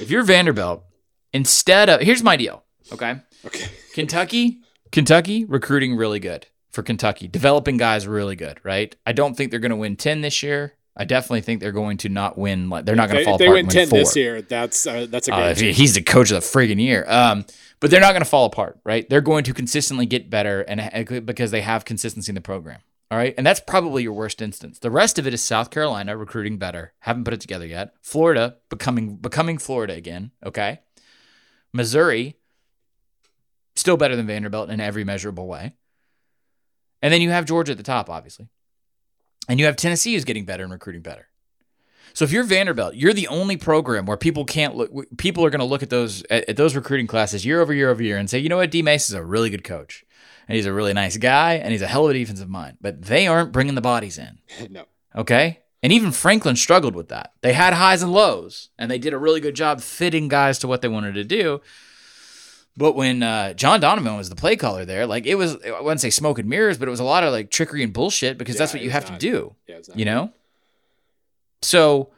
If you're Vanderbilt, instead of here's my deal, okay? okay Kentucky, Kentucky recruiting really good for Kentucky. Developing guys really good, right? I don't think they're going to win 10 this year. I definitely think they're going to not win like they're not going to fall if they win and 10 win four. this year that's uh, that's a Uh, great he- he's the coach of the friggin' year. Um, but they're not going to fall apart, right? They're going to consistently get better and and because they have consistency in the program. All right, and that's probably your worst instance. The rest of it is South Carolina recruiting better, haven't put it together yet. Florida becoming becoming Florida again. Okay, Missouri still better than Vanderbilt in every measurable way, and then you have Georgia at the top, obviously, and you have Tennessee who's getting better and recruiting better. So if you're Vanderbilt, you're the only program where people can't look. People are going to look at those at, at those recruiting classes year over year over year and say, you know what, D Mace is a really good coach, and he's a really nice guy, and he's a hell of a defensive mind. But they aren't bringing the bodies in. no Okay. And even Franklin struggled with that. They had highs and lows, and they did a really good job fitting guys to what they wanted to do. But when uh, John Donovan was the play caller there, like it was, I wouldn't say smoke and mirrors, but it was a lot of like trickery and bullshit because that's what you have not- to do. yeah You know? So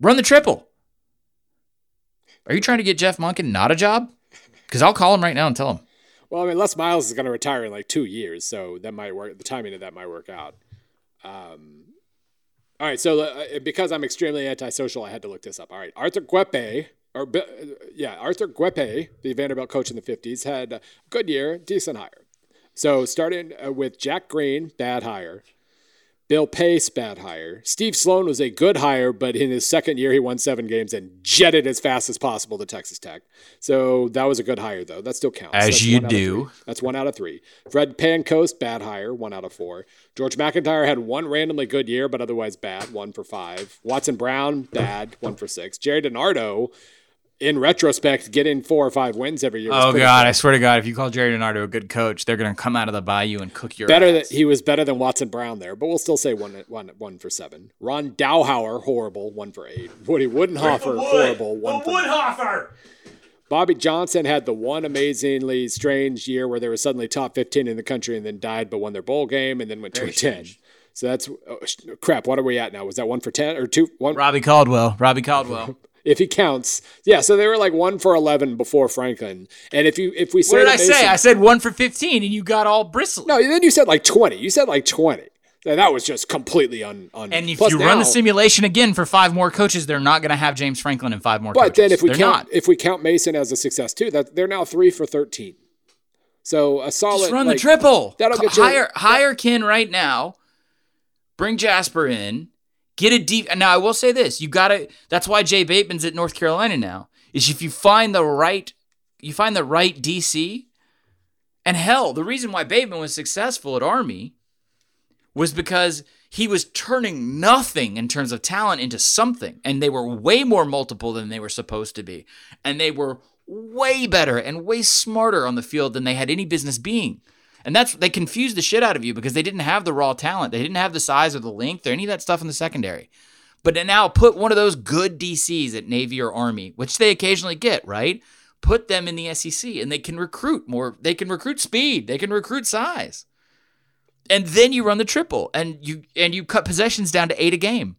run the triple. Are you trying to get Jeff Monken not a job? Because I'll call him right now and tell him. Well, I mean, Les Miles is going to retire in like two years, so that might work. The timing of that might work out. Um, all right, so uh, because I'm extremely antisocial, I had to look this up. All right, Arthur Guepe, or yeah, Arthur Guepe, the Vanderbilt coach in the '50s, had a good year, decent hire. So starting uh, with Jack Green, bad hire. Bill Pace, bad hire. Steve Sloan was a good hire, but in his second year, he won seven games and jetted as fast as possible to Texas Tech. So that was a good hire, though. That still counts. As That's you one out of do. That's one out of three. Fred Pancoast, bad hire, one out of four. George McIntyre had one randomly good year, but otherwise bad, one for five. Watson Brown, bad, one for six. Jerry DiNardo, in retrospect, getting four or five wins every year. Oh God! good. I swear to God, if you call Jerry DiNardo a good coach, they're gonna come out of the bayou and cook your better ass. that he was better than Watson Brown there, but we'll still say one one one for seven. Rod Dowhower, horrible, one for eight. Woody Widenhofer, horrible, one for nine. Bobby Johnson had the one amazingly strange year where they were suddenly top 15 in the country and then died, but won their bowl game and then went Very two and 10. So that's oh, crap. What are we at now? Was that one for 10 or two? One, Robbie Caldwell. Robbie Caldwell. if he counts. Yeah. So they were like one for 11 before Franklin. And if you, if we say, what did I say? I said one for 15 and you got all bristly. no, then you said like 20. You said like 20. And that was just completely un. un And if plus you run the simulation again for five more coaches, they're not going to have James Franklin and five more But coaches. then if we they're count not. if we count Mason as a success too, that they're now three for thirteen. So a solid Just run like, the triple. that'll get you- hire hire Ken right now. Bring Jasper in. Get a deep. Now I will say this: you got to. That's why Jay Bateman's at North Carolina now. Is if you find the right, you find the right DC. And hell, the reason why Bateman was successful at Army was because he was turning nothing in terms of talent into something. And they were way more multiple than they were supposed to be. And they were way better and way smarter on the field than they had any business being. And that's they confused the shit out of you because they didn't have the raw talent. They didn't have the size or the length or any of that stuff in the secondary. But now put one of those good DCs at Navy or Army, which they occasionally get, right? Put them in the SEC and they can recruit more. They can recruit speed. They can recruit size. And then you run the triple and you and you cut possessions down to eight a game.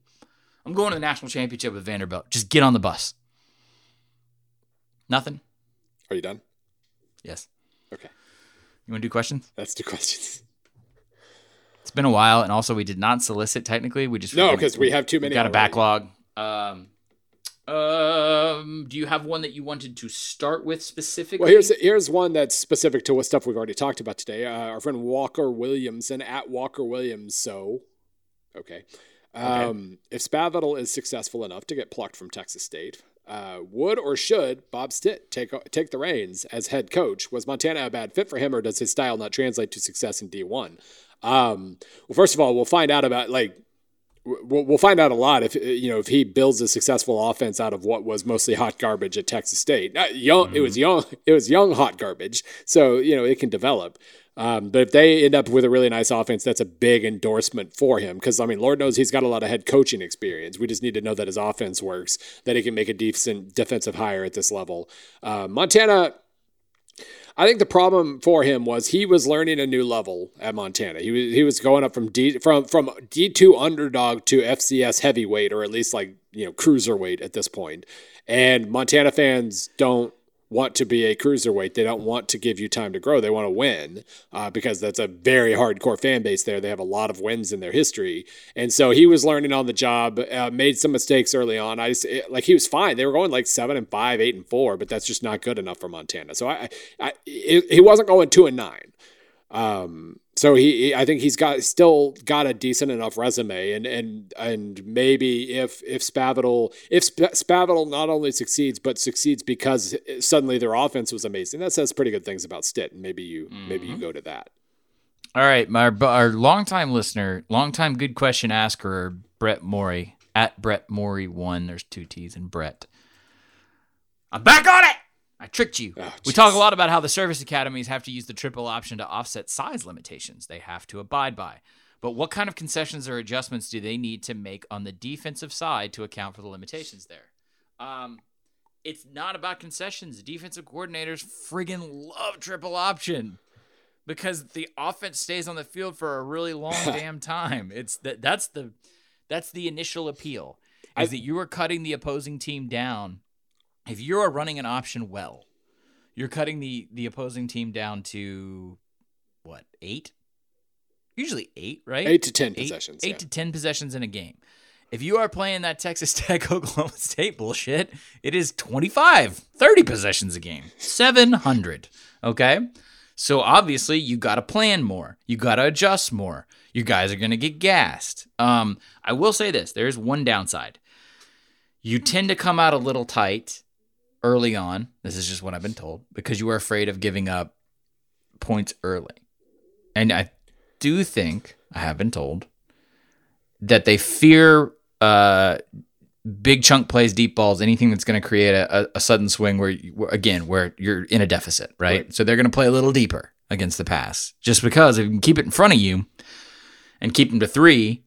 I'm going to the national championship with Vanderbilt. Just get on the bus. Nothing? Are you done? Yes. Okay. You want to do questions? That's two questions. It's been a while, and also we did not solicit technically. We just No, because we have too many. got a backlog. Um, um, do you have one that you wanted to start with specifically? Well, here's here's one that's specific to what stuff we've already talked about today. Uh, our friend Walker Williams and at Walker Williams. So, okay, um, if Spavital is successful enough to get plucked from Texas State, uh, would or should Bob Stitt take take the reins as head coach? Was Montana a bad fit for him, or does his style not translate to success in D one? Um, well, first of all, we'll find out about like we'll, we'll find out a lot if you know if he builds a successful offense out of what was mostly hot garbage at Texas State. Not young, it was young, it was young hot garbage. So you know it can develop. Um, but if they end up with a really nice offense, that's a big endorsement for him because I mean, Lord knows he's got a lot of head coaching experience. We just need to know that his offense works, that he can make a decent defensive hire at this level. Uh, Montana. I think the problem for him was he was learning a new level at Montana. He was he was going up from D from from D two underdog to FCS heavyweight or at least like you know cruiserweight at this point. And Montana fans don't want to be a cruiserweight. They don't want to give you time to grow. They want to win uh, because that's a very hardcore fan base there. They have a lot of wins in their history, and so he was learning on the job. Uh, made some mistakes early on. I just it- like he was fine. They were going like seven and five, eight and four, but that's just not good enough for Montana. So I, I it, he wasn't going two and nine. Um, so he, I think he's got still got a decent enough resume, and and and maybe if if Spavital if Spavital not only succeeds but succeeds because suddenly their offense was amazing, that says pretty good things about Stitt, and maybe you maybe you go to that. All right, my our longtime listener, longtime good question asker, Brett Morey at Brett Morey one. There's two T's in Brett. I'm back on it. I tricked you. Oh, we talk a lot about how the service academies have to use the triple option to offset size limitations they have to abide by. But what kind of concessions or adjustments do they need to make on the defensive side to account for the limitations there? Um, it's not about concessions. Defensive coordinators friggin' love triple option because the offense stays on the field for a really long damn time. It's that that's the that's the initial appeal is I- that you are cutting the opposing team down. If you are running an option well, you're cutting the the opposing team down to what eight? Usually eight, right? Eight to ten Eight- possessions. Eight yeah. to ten possessions in a game. If you are playing that Texas Tech Oklahoma State bullshit, it is 25, 30 possessions a game. 700. Okay? So obviously you got to plan more. You got to adjust more. You guys are going to get gassed. Um, I will say this, there's one downside. You tend to come out a little tight early on. This is just what I've been told because you are afraid of giving up points early. And I do think I have been told that they fear uh, big chunk plays, deep balls, anything that's going to create a, a, sudden swing where, you, again, where you're in a deficit, right? Right. So they're going to play a little deeper against the pass just because if you can keep it in front of you and keep them to three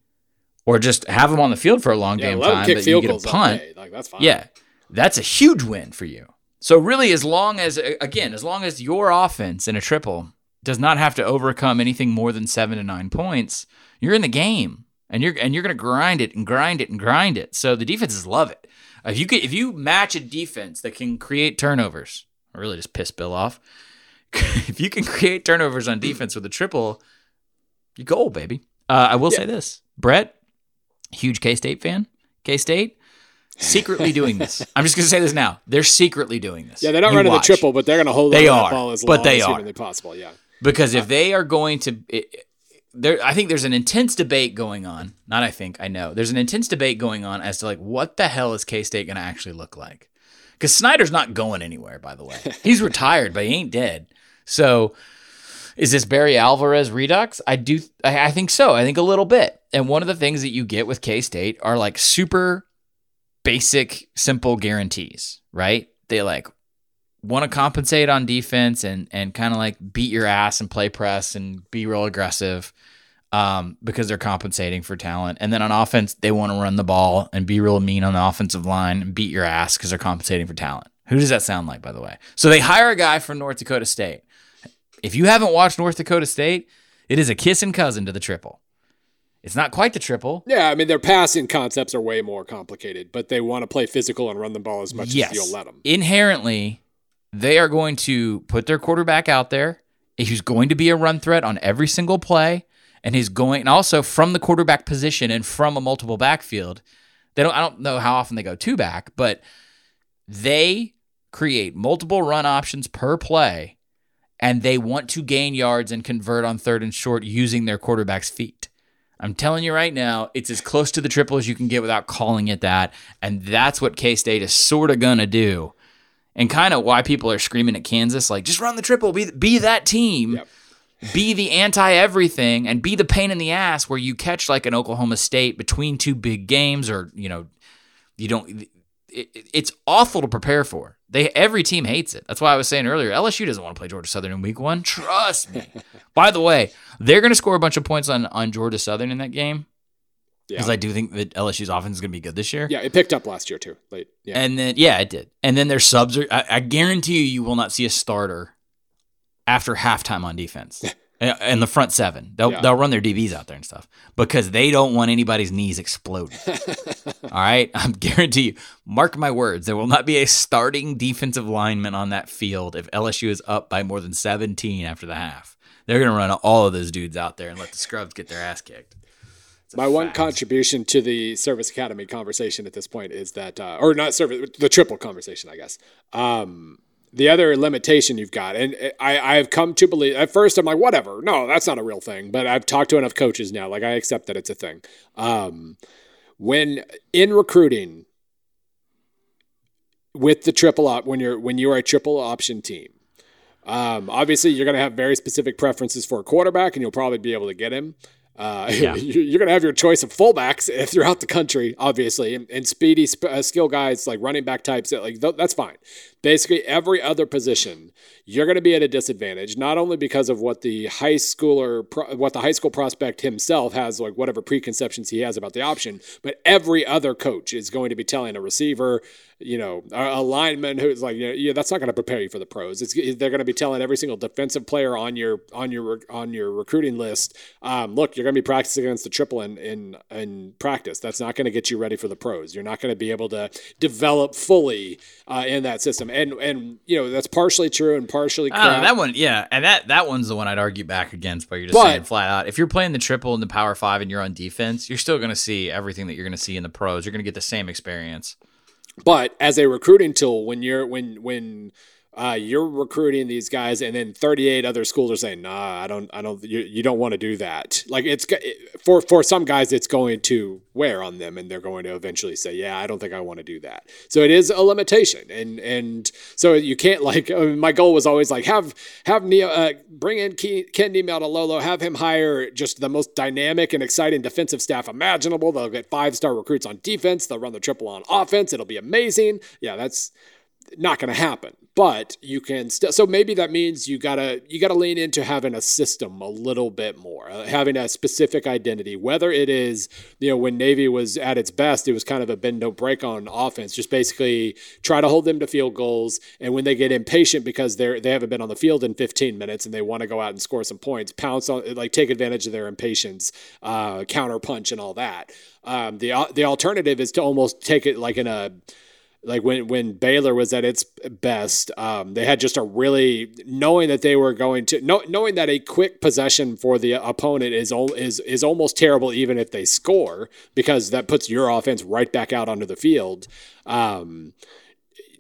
or just have them on the field for a long Yeah, damn time that you get a punt. Like that's fine. Yeah, that's a huge win for you. So really, as long as again, as long as your offense in a triple does not have to overcome anything more than seven to nine points, you're in the game, and you're and you're going to grind it and grind it and grind it. So the defenses love it. If you could, if you match a defense that can create turnovers, or really just piss Bill off, if you can create turnovers on defense with a triple, you goal, baby. Uh, I will yeah. say this, Brett, huge K State fan. K State secretly doing this. I'm just going to say this now. They're secretly doing this. Yeah, they're not you running watch. the triple, but they're going to hold they are, the ball as but long they as humanly possible. Yeah, because if uh, they are going to, it, there, I think there's an intense debate going on. Not I think I know. There's an intense debate going on as to like what the hell is K State going to actually look like? Because Snyder's not going anywhere. By the way, he's retired, but he ain't dead. So. Is this Barry Alvarez redux? I do. I, I think so. I think a little bit. And one of the things that you get with K State are like super basic, simple guarantees, right? They like want to compensate on defense and and kind of like beat your ass and play press and be real aggressive um, because they're compensating for talent. And then on offense, they want to run the ball and be real mean on the offensive line and beat your ass because they're compensating for talent. Who does that sound like, by the way? So they hire a guy from North Dakota State. If you haven't watched North Dakota State, it is a kissing cousin to the triple. It's not quite the triple. Yeah, I mean their passing concepts are way more complicated, but they want to play physical and run the ball as much yes. as you'll let them. Inherently, they are going to put their quarterback out there. He's going to be a run threat on every single play, and he's going and also from the quarterback position and from a multiple backfield. They don't. I don't know how often they go two back, but they create multiple run options per play, and they want to gain yards and convert on third and short using their quarterback's feet. I'm telling you right now, it's as close to the triple as you can get without calling it that. And that's what K State is sort of going to do. And kind of why people are screaming at Kansas, like, just run the triple, be, be that team, yep. be the anti everything, and be the pain in the ass where you catch like an Oklahoma State between two big games, or, you know, you don't, it, it's awful to prepare for. They every team hates it. That's why I was saying earlier, LSU doesn't want to play Georgia Southern in week one. Trust me. By the way, they're going to score a bunch of points on on Georgia Southern in that game. Because yeah. I do think that LSU's offense is going to be good this year. Yeah, it picked up last year too. Late. Yeah. And then yeah, it did. And then their subs are. I, I guarantee you, you will not see a starter after halftime on defense. and the front seven. They'll yeah. they'll run their DBs out there and stuff because they don't want anybody's knees exploding. All right, I'm guarantee you. Mark my words. There will not be a starting defensive lineman on that field if LSU is up by more than 17 after the half. They're gonna run all of those dudes out there and let the scrubs get their ass kicked. My fact. one contribution to the service academy conversation at this point is that, uh, or not service, the triple conversation, I guess. Um, the other limitation you've got, and I, I've come to believe at first I'm like, whatever, no, that's not a real thing. But I've talked to enough coaches now, like I accept that it's a thing. Um, when in recruiting with the triple op, when you're when you're a triple option team, um, obviously you're going to have very specific preferences for a quarterback, and you'll probably be able to get him. Uh, yeah. You're going to have your choice of fullbacks throughout the country, obviously, and, and speedy uh, skill guys like running back types. Like that's fine. Basically, every other position, you're going to be at a disadvantage, not only because of what the high schooler, what the high school prospect himself has, like whatever preconceptions he has about the option, but every other coach is going to be telling a receiver, you know, a, lineman who's like, yeah, that's not going to prepare you for the pros. It's, they're going to be telling every single defensive player on your on your on your recruiting list, um, look, you're going to be practicing against the triple in in, in practice. That's not going to get you ready for the pros. You're not going to be able to develop fully uh, in that system. And and you know that's partially true and partially uh, that one, yeah, and that that one's the one I'd argue back against. But you're just but, saying flat out, if you're playing the triple in the Power Five and you're on defense, you're still going to see everything that you're going to see in the pros. You're going to get the same experience. But as a recruiting tool, when you're when when uh, you're recruiting these guys, and then 38 other schools are saying, "Nah, I don't, I don't, you, you don't want to do that." Like it's for for some guys, it's going to wear on them, and they're going to eventually say, "Yeah, I don't think I want to do that." So it is a limitation, and and so you can't like. I mean, my goal was always like have have Neo uh, bring in Ken Niumatalolo, have him hire just the most dynamic and exciting defensive staff imaginable. They'll get five star recruits on defense. They'll run the triple on offense. It'll be amazing. Yeah, that's not going to happen but you can still so maybe that means you gotta you gotta lean into having a system a little bit more uh, having a specific identity whether it is you know when navy was at its best it was kind of a bend don't break on offense just basically try to hold them to field goals and when they get impatient because they're they haven't been on the field in 15 minutes and they want to go out and score some points pounce on like take advantage of their impatience uh, counter punch and all that. Um, the the alternative is to almost take it like in a like when when Baylor was at its best, um, they had just a really knowing that they were going to know, knowing that a quick possession for the opponent is is is almost terrible even if they score because that puts your offense right back out onto the field. Um,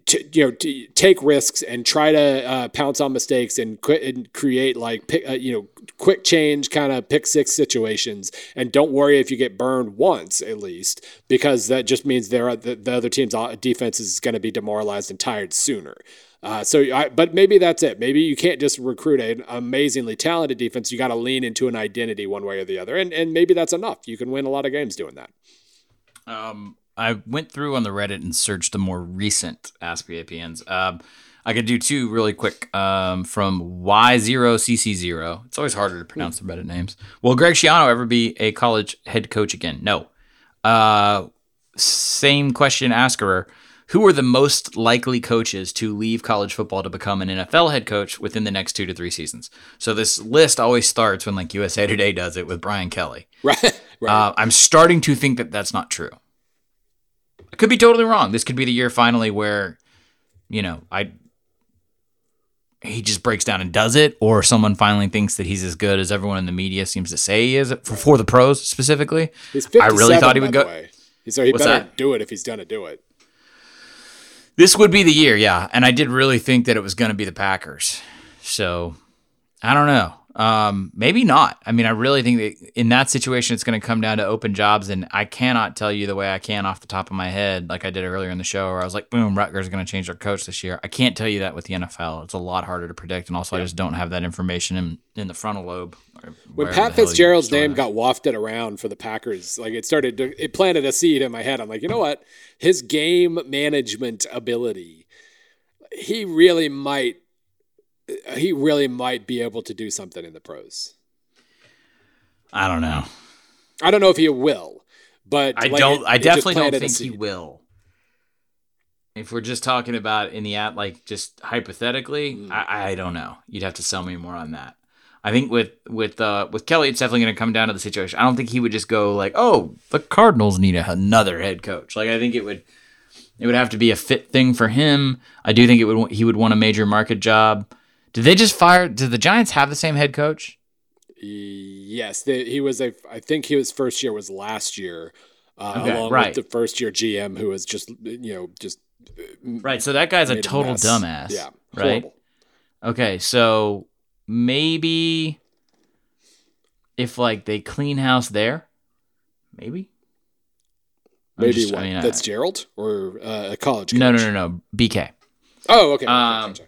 to, you know to take risks and try to uh, pounce on mistakes and, and create like pick, uh, you know quick change kind of pick six situations and don't worry if you get burned once at least because that just means there the, the other team's defense is going to be demoralized and tired sooner uh, so, I, but maybe that's it. Maybe you can't just recruit an amazingly talented defense. You got to lean into an identity one way or the other, and and maybe that's enough. You can win a lot of games doing that. Um, I went through on the Reddit and searched the more recent Ask APNs. Um, I could do two really quick um, from Y0CC0. It's always harder to pronounce the Reddit names. Will Greg Schiano ever be a college head coach again? No. Uh, same question asker. Who are the most likely coaches to leave college football to become an NFL head coach within the next two to three seasons? So this list always starts when like USA Today does it with Brian Kelly. Right. right. Uh, I'm starting to think that that's not true. I could be totally wrong. This could be the year finally where, you know, I he just breaks down and does it, or someone finally thinks that he's as good as everyone in the media seems to say he is for, for the pros specifically. I really thought he would go. So he What's better that? do it if he's gonna do it. This would be the year, yeah. And I did really think that it was going to be the Packers. So I don't know. Um, maybe not. I mean, I really think that in that situation, it's going to come down to open jobs, and I cannot tell you the way I can off the top of my head, like I did earlier in the show, where I was like, "Boom, Rutgers is going to change their coach this year." I can't tell you that with the NFL. It's a lot harder to predict, and also yeah. I just don't have that information in in the frontal lobe. When Pat Fitzgerald's name got wafted around for the Packers, like it started, to, it planted a seed in my head. I'm like, you know what? His game management ability, he really might he really might be able to do something in the pros. I don't know. I don't know if he will, but I like don't. It, I definitely don't think he will. If we're just talking about in the app, like just hypothetically, mm. I, I don't know. You'd have to sell me more on that. I think with with uh, with Kelly, it's definitely going to come down to the situation. I don't think he would just go like, "Oh, the Cardinals need a, another head coach." Like I think it would it would have to be a fit thing for him. I do think it would he would want a major market job. Did they just fire? Did the Giants have the same head coach? Yes, they, he was a. I think his first year was last year, uh, okay, along right. with the first year GM who was just you know just uh, right. So that guy's a total a dumbass. Yeah, right. Horrible. Okay, so maybe if like they clean house there, maybe. Maybe just, what? I mean, That's I, Gerald or uh, a college. Coach? No, no, no, no. BK. Oh, okay. Um, gotcha.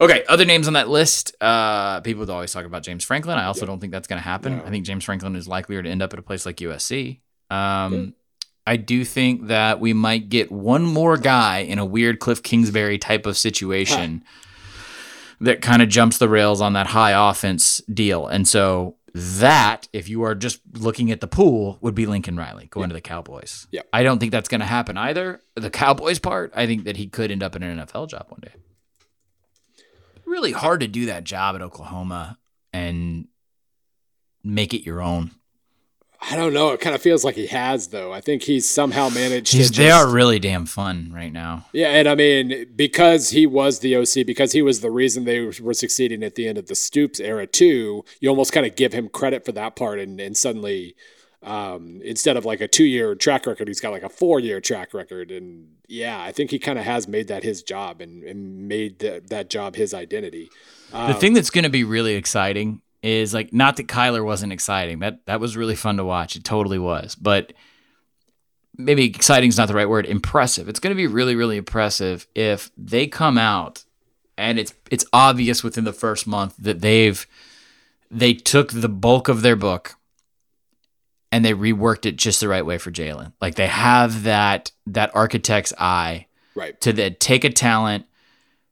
Okay, other names on that list. Uh, people always talk about James Franklin. I also yep. don't think that's going to happen. No. I think James Franklin is likelier to end up at a place like USC. Um, I do think that we might get one more guy in a weird Cliff Kingsbury type of situation huh. that kind of jumps the rails on that high offense deal. And so that, if you are just looking at the pool, would be Lincoln Riley going yep. to the Cowboys. Yeah, I don't think that's going to happen either. The Cowboys part, I think that he could end up in an NFL job one day really hard to do that job at Oklahoma and make it your own. I don't know. It kind of feels like he has, though. I think he's somehow managed. He's, they are really damn fun right now. Yeah, and I mean, because he was the OC, because he was the reason they were succeeding at the end of the Stoops era too. You almost kind of give him credit for that part, and and suddenly um, instead of like a two year track record, he's got like a four year track record. And yeah, I think he kind of has made that his job and, and made the, that job his identity. Um, the thing that's going to be really exciting is like not that Kyler wasn't exciting. That that was really fun to watch. It totally was. But maybe exciting is not the right word. Impressive. It's going to be really really impressive if they come out and it's it's obvious within the first month that they've they took the bulk of their book and they reworked it just the right way for Jalen. Like they have that that architect's eye, right? To the, take a talent,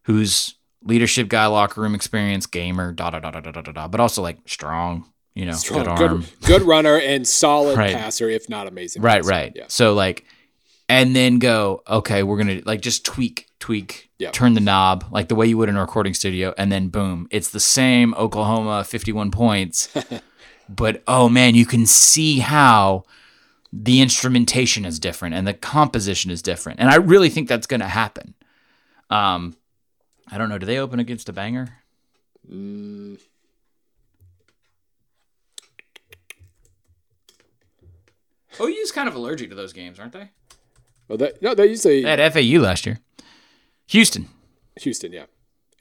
who's leadership guy, locker room experience, gamer, da da da da da da da, but also like strong, you know, Strong, good good, arm. good runner and solid Right. passer, if not amazing. Right, passer. right. Yeah. So like, and then go, okay, we're gonna like just tweak, tweak, Yeah. turn the knob like the way you would in a recording studio, and then boom, it's the same Oklahoma fifty-one points, but oh man, you can see how the instrumentation is different and the composition is different, and I really think that's gonna happen. Um, I don't know. Do they open against a banger? Mm, OU's kind of allergic to those games, aren't they? well, they, no, they usually They had FAU last year. Houston. Houston, yeah,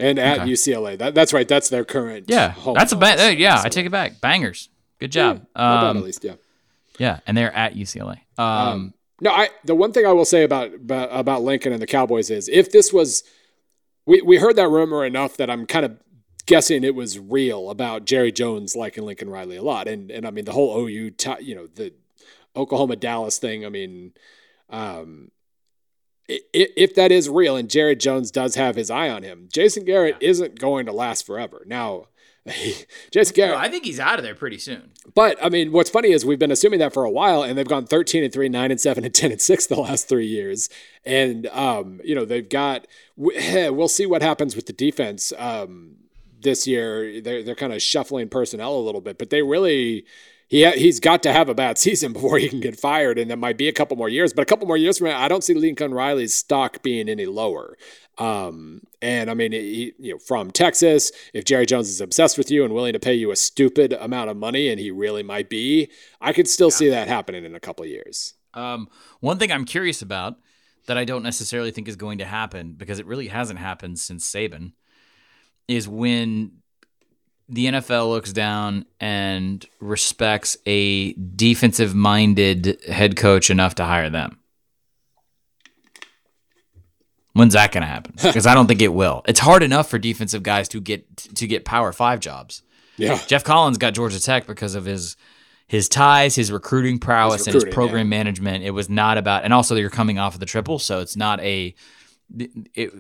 and at Okay. UCLA. That, that's right. That's their current. Yeah, home that's a uh, yeah. I take it back. Bangers. Good job. bad, Um, at least, yeah. yeah, and they're at UCLA. Um, Um, no, I the one thing I will say about, about about Lincoln and the Cowboys is if this was we we heard that rumor enough that I'm kind of guessing it was real about Jerry Jones liking Lincoln Riley a lot, and and I mean the whole OU, ti- you know, the Oklahoma Dallas thing. I mean, um, if that is real and Jerry Jones does have his eye on him, Jason Garrett isn't going to last forever. Now, Jason Garrett, I think he's out of there pretty soon. but I mean, what's funny is we've been assuming that for a while, and they've gone 13 and 3, 9 and 7, and 10 and 6 the last three years. And, um, you know, they've got, we- we'll see what happens with the defense um, this year. They're, they're kind of shuffling personnel a little bit, but they really, he, he's got to have a bad season before he can get fired. And that might be a couple more years, but a couple more years from now, I don't see Lincoln Riley's stock being any lower. Um, and I mean, he, you know, from Texas, if Jerry Jones is obsessed with you and willing to pay you a stupid amount of money, and he really might be, I could still see that happening in a couple of years. Um, one thing I'm curious about that I don't necessarily think is going to happen because it really hasn't happened since Saban is when the NFL looks down and respects a defensive minded head coach enough to hire them. When's that going to happen? Because I don't think it will. It's hard enough for defensive guys to get to get Power Five jobs. Yeah, Geoff Collins got Georgia Tech because of his his ties, his recruiting prowess, and his program management. It was not about, and also you're coming off of the triple, so it's not a. It,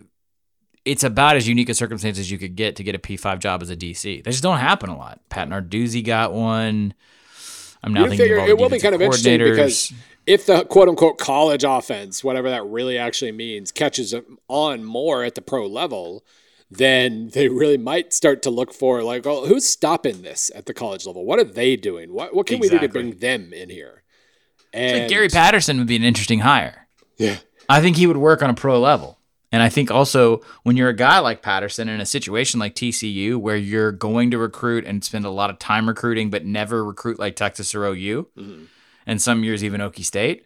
it's about as unique a circumstance as you could get to get a P5 job as a DC. They just don't happen a lot. Pat Narduzzi got one. I'm now You thinking figure of all it will be kind of interesting because if the quote unquote college offense, whatever that really actually means, catches on more at the pro level, then they really might start to look for like, oh, who's stopping this at the college level? What are they doing? What what can we do to bring them in here? Like And Gary Patterson would be an interesting hire. yeah, I think he would work on a pro level. And I think also when you're a guy like Patterson in a situation like TCU where you're going to recruit and spend a lot of time recruiting but never recruit like Texas or OU Mm-hmm. and some years even Okie State,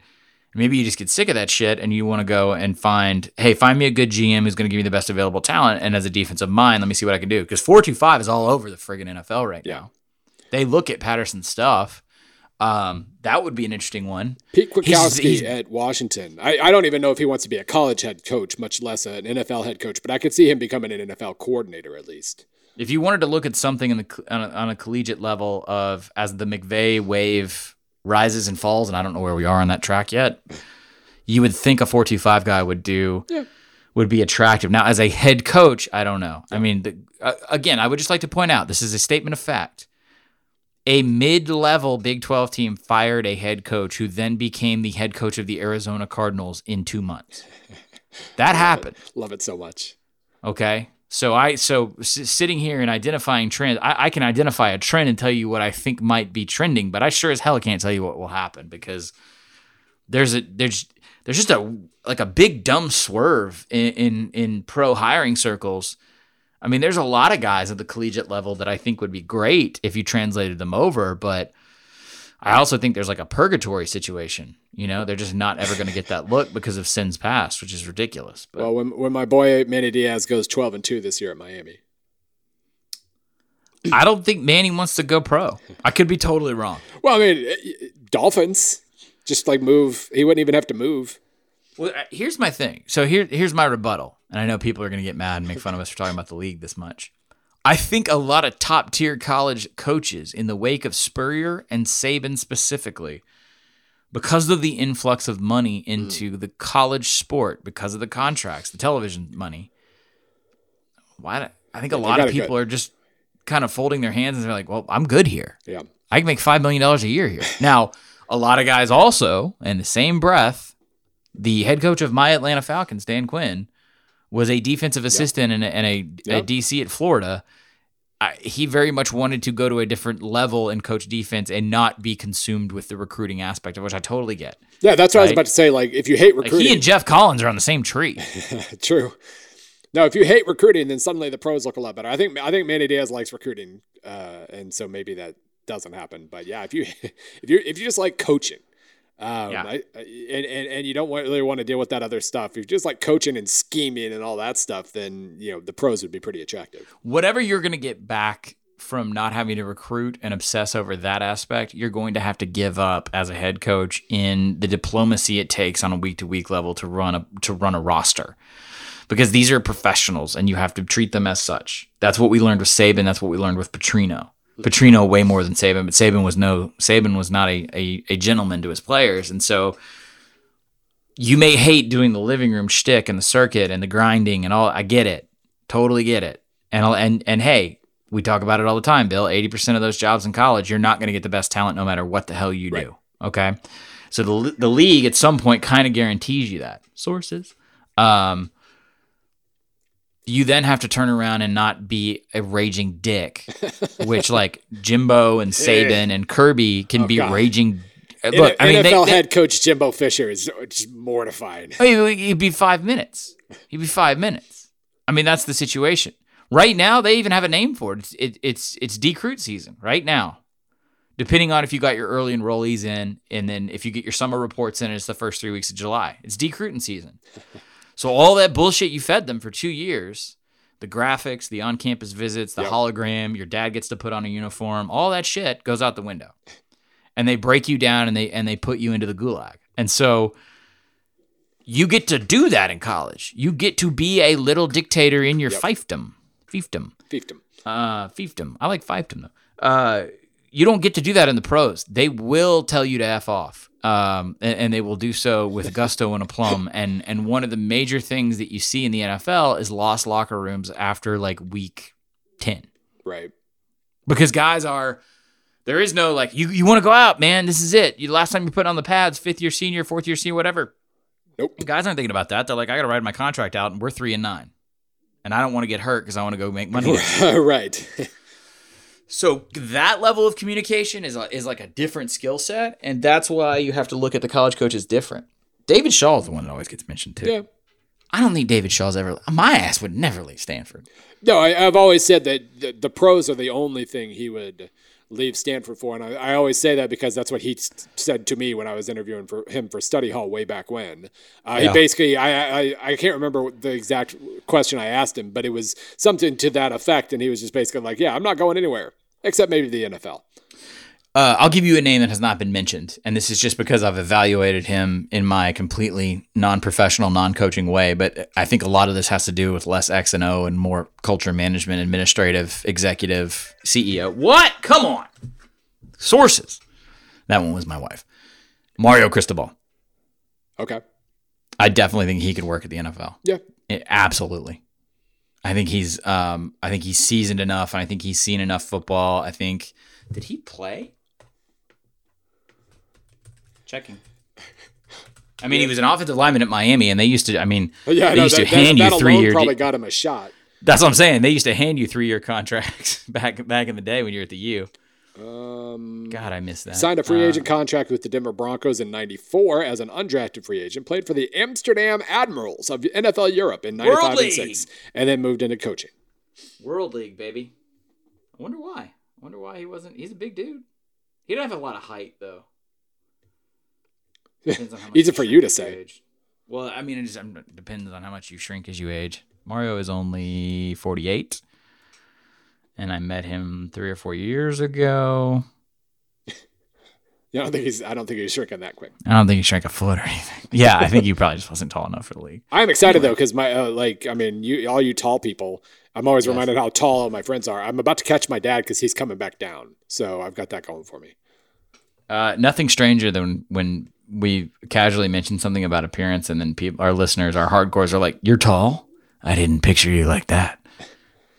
maybe you just get sick of that shit and you want to go and find, hey, find me a good GM who's going to give me the best available talent. And as a defensive mind, let me see what I can do. Because 425 is all over the friggin' NFL right Yeah. now. They look at Patterson's stuff. Um, that would be an interesting one. Pete He's- Kwiatkowski he's- at Washington. I, I don't even know if he wants to be a college head coach, much less an NFL head coach, but I could see him becoming an NFL coordinator at least. If you wanted to look at something in the on a, on a collegiate level of as the McVay wave rises and falls, and I don't know where we are on that track yet, you would think a four two five guy would do Yeah. would be attractive. Now, as a head coach, I don't know. I mean, the, uh, again, I would just like to point out this is a statement of fact. A mid level Big 12 team fired a head coach who then became the head coach of the Arizona Cardinals in two months. That happened. Love it so much. Okay. So I so s- sitting here and identifying trends, I, I can identify a trend and tell you what I think might be trending, but I sure as hell can't tell you what will happen because there's a there's there's just a like a big dumb swerve in in, in pro hiring circles. I mean, there's a lot of guys at the collegiate level that I think would be great if you translated them over, but I also think there's like a purgatory situation. You know, they're just not ever going to get that look because of sins past, which is ridiculous. But Well, when when my boy Manny Diaz goes twelve and two this year at Miami, I don't think Manny wants to go pro. I could be totally wrong. well, I mean, eh, Dolphins just like move. He wouldn't even have to move. Well, here's my thing. So here, here's my rebuttal, and I know people are going to get mad and make fun of us for talking about the league this much. I think a lot of top tier college coaches, in the wake of Spurrier and Saban specifically, because of the influx of money into the college sport, because of the contracts, the television money, why? do- I think a lot of people are just kind of folding their hands and they're like, well, I'm good here. Yeah. I can make five million dollars a year here. Now, a lot of guys also, in the same breath, the head coach of my Atlanta Falcons, Dan Quinn, was a defensive assistant and a, and a, a DC at Florida. I, he very much wanted to go to a different level and coach defense and not be consumed with the recruiting aspect of which I totally get. Yeah, that's what I was about to say. Like, if you hate Like recruiting, he and Geoff Collins are on the same tree. True. No, if you hate recruiting, then suddenly the pros look a lot better. I think I think Manny Diaz likes recruiting, uh, and so maybe that doesn't happen. But yeah, if you if you if you just like coaching, um, Yeah. I, I- and, and and you don't really want to deal with that other stuff, if you're just like coaching and scheming and all that stuff, then you know the pros would be pretty attractive. whatever you're going to get back from not having to recruit and obsess over that aspect, you're going to have to give up as a head coach in the diplomacy it takes on a week to week level to run a to run a roster. Because these are professionals and you have to treat them as such. That's what we learned with Saban, that's what we learned with Petrino. Petrino way more than Saban, but Saban was no Saban was not a, a, a gentleman to his players. And so you may hate doing the living room shtick and the circuit and the grinding and all. I get it, totally get it. And I'll- and and hey, we talk about it all the time, Bill. Eighty percent of those jobs in college, you're not going to get the best talent no matter what the hell you Right. do. Okay, so the the league at some point kind of guarantees you that sources. Um, you then have to turn around and not be a raging dick, which like Jimbo and Saban and Kirby can Oh, be God. raging. Look, N- I mean, NFL they- head coach Jimbo Fisher is just mortifying. I mean, he'd oh, be five minutes. He'd be five minutes. I mean, that's the situation. Right now, they even have a name for it. It's it, it's it's decruit season right now. Depending on if you got your early enrollees in, and then if you get your summer reports in, it's the first three weeks of July. It's decruiting season. So all that bullshit you fed them for two years, the graphics, the on-campus visits, the Yep. hologram, your dad gets to put on a uniform, all that shit goes out the window. And they break you down and they and they put you into the gulag. And so you get to do that in college. You get to be a little dictator in your Yep. fiefdom. Fiefdom. Fiefdom. Uh, fiefdom. I like fiefdom though. Uh, you don't get to do that in the pros. They will tell you to f off, um, and, and they will do so with gusto and aplomb. And and one of the major things that you see in the NFL is lost locker rooms after like week ten Right. because guys are. There is no like you. You want to go out, man. This is it. You last time you put on the pads, fifth year senior, fourth year senior, whatever. Nope. Guys aren't thinking about that. They're like, I got to ride my contract out, and we're three and nine, and I don't want to get hurt because I want to go make money. right. so that level of communication is a, is like a different skill set, and that's why you have to look at the college coaches different. David Shaw is the one that always gets mentioned too. Yeah. I don't think David Shaw's ever. My ass would never leave Stanford. No, I, I've always said that the, the pros are the only thing he would leave Stanford for, and I, I always say that because that's what he said to me when I was interviewing for him for Study Hall way back when. Uh, He basically, I, I I can't remember the exact question I asked him, but it was something to that effect, and he was just basically like, "Yeah, I'm not going anywhere except maybe the NFL." Uh, I'll give you a name that has not been mentioned, and this is just because I've evaluated him in my completely non-professional, non-coaching way. But I think a lot of this has to do with less X and O and more culture management, administrative, executive, CEO. What? Come on, sources. That one was my wife, Mario Cristobal. Okay. I definitely think he could work at the NFL. Yeah. Eh, absolutely. I think he's um I think he's seasoned enough and I think he's seen enough football. I think did he play? Checking. I mean, he was an offensive lineman at Miami, and they used to. I mean, Yeah, they no, used that, to hand that, you that three year. probably got him a shot. That's what I'm saying. They used to hand you three year contracts back back in the day when you were at the U. Um, God, I miss that. Signed a free Uh, agent contract with the Denver Broncos in 94 as an undrafted free agent. Played for the Amsterdam Admirals of NFL Europe in 95 and 6. And then moved into coaching. World League, baby. I wonder why. I wonder why he wasn't. He's a big dude. He didn't have a lot of height though. Depends on how much Easy for you to say. age. Well, I mean, it just um, depends on how much you shrink as you age. Mario is only 48, and I met him three or four years ago. Yeah, I don't think he's I don't think he's shrinking that quick. I don't think he shrank a foot or anything. Yeah, I think he probably just wasn't tall enough for the league. I'm excited though because my uh, like I mean you all you tall people. I'm always Yes. reminded how tall all my friends are. I'm about to catch my dad because he's coming back down. So I've got that going for me. Uh, nothing stranger than when we casually mention something about appearance, and then people, our listeners, our hardcores, are like, "You're tall. I didn't picture you like that."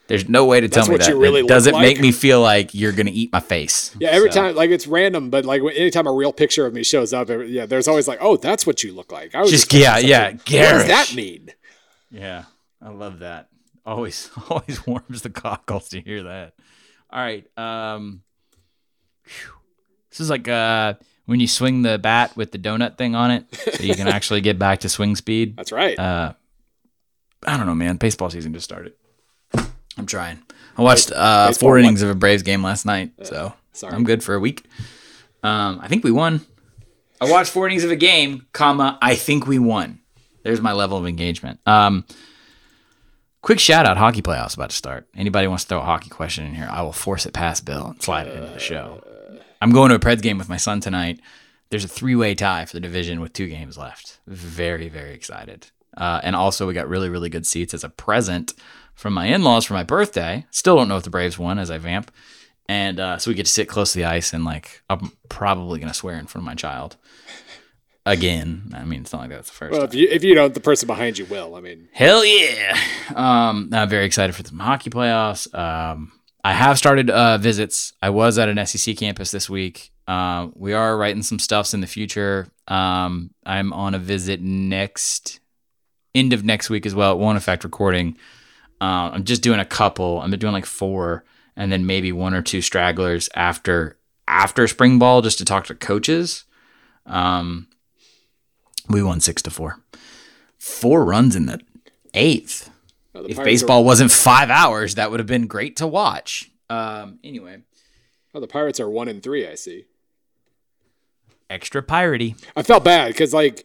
There's no way to tell That's me that. really it look doesn't make me feel like you're gonna eat my face. Yeah, every So, time, like it's random, but like anytime a real picture of me shows up, yeah, there's always like, oh, that's what you look like. I was Just expecting yeah, yeah, something- What does that mean? Yeah, I love that. Always, always warms the cockles to hear that. All right. Um, phew. this is like uh when you swing the bat with the donut thing on it, so you can actually get back to swing speed. That's right. Uh, I don't know, man. Baseball season just started. I'm trying. I watched uh, four innings of a Braves game last night, so sorry. I'm good for a week. Um, I think we won. I watched four innings of a game, comma. I think we won. There's my level of engagement. Um, quick shout out: hockey playoffs about to start. Anybody wants to throw a hockey question in here? I will force it past Bill and slide it into the show. I'm going to a Preds game with my son tonight. There's a three way tie for the division with two games left. Very, very excited. Uh, and also, we got really, really good seats as a present from my in laws for my birthday. Still don't know if the Braves won as I vamp. And uh, so we get to sit close to the ice, and like, I'm probably going to swear in front of my child again. I mean, it's not like that's the first well, time. if you if you don't, the person behind you will. I mean, Hell yeah! Um, I'm very excited for the hockey playoffs. Um, I have started uh, visits. I was at an SEC campus this week. Uh, we are writing some stuffs in the future. Um, I'm on a visit next end of next week as well. It won't affect recording. Uh, I'm just doing a couple. I'm doing like four, and then maybe one or two stragglers after after spring ball, just to talk to coaches. Um, we won six to four. Four runs in the eighth. No, If Pirates baseball wasn't five hours, that would have been great to watch. Um, anyway, Are, oh, the Pirates are one and three. I see. extra piratey. I felt bad because like.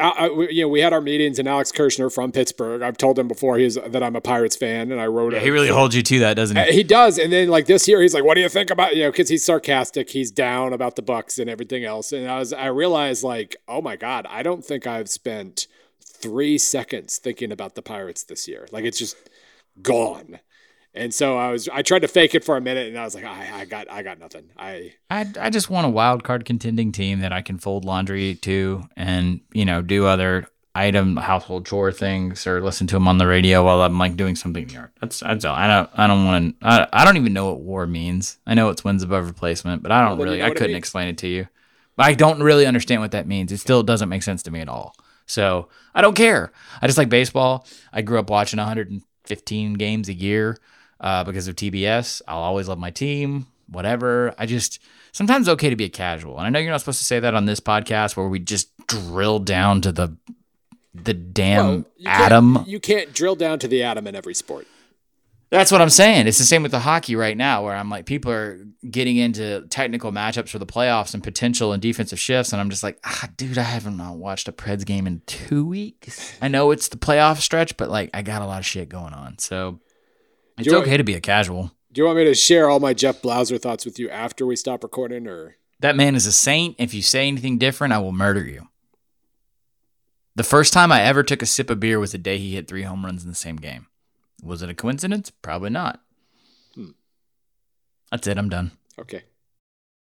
I, I- you know, we had our meetings, and Alex Kirshner from Pittsburgh. I've told him before he's that I'm a Pirates fan, and I wrote. Yeah, a- he really holds you to that, doesn't Uh, he? He does, and then like this year, he's like, "What do you think about you know?" Because he's sarcastic, he's down about the Bucs and everything else. And I was, I realized like, oh my god, I don't think I've spent three seconds thinking about the Pirates this year. Like it's just gone. And so I was, I tried to fake it for a minute, and I was like, I, I got, I got nothing. I, I, I just want a wild card contending team that I can fold laundry to and, you know, do other item household chore things or listen to them on the radio while I'm like doing something in the yard. That's, that's all. I don't, I don't want to, I, I don't even know what war means. I know it's wins above replacement, but I don't you really, know I couldn't explain it to you. I don't really understand what that means. It still doesn't make sense to me at all. So I don't care. I just like baseball. I grew up watching 115 games a year uh, because of TBS. I'll always love my team, whatever. I just sometimes it's okay to be a casual. And I know you're not supposed to say that on this podcast where we just drill down to the the damn well, you can't- atom. You can't drill down to the atom in every sport. That's what I'm saying. It's the same with the hockey right now, where I'm like, people are getting into technical matchups for the playoffs and potential and defensive shifts, and I'm just like, ah, dude, I haven't not watched a Preds game in two weeks. I know it's the playoff stretch, but like, I got a lot of shit going on, so it's okay to be a casual. Do you want me to share all my Jeff Blauser thoughts with you after we stop recording, or That man is a saint. If you say anything different, I will murder you. The first time I ever took a sip of beer was the day he hit three home runs in the same game. Was it a coincidence? Probably not. Hmm. That's it. I'm done. okay?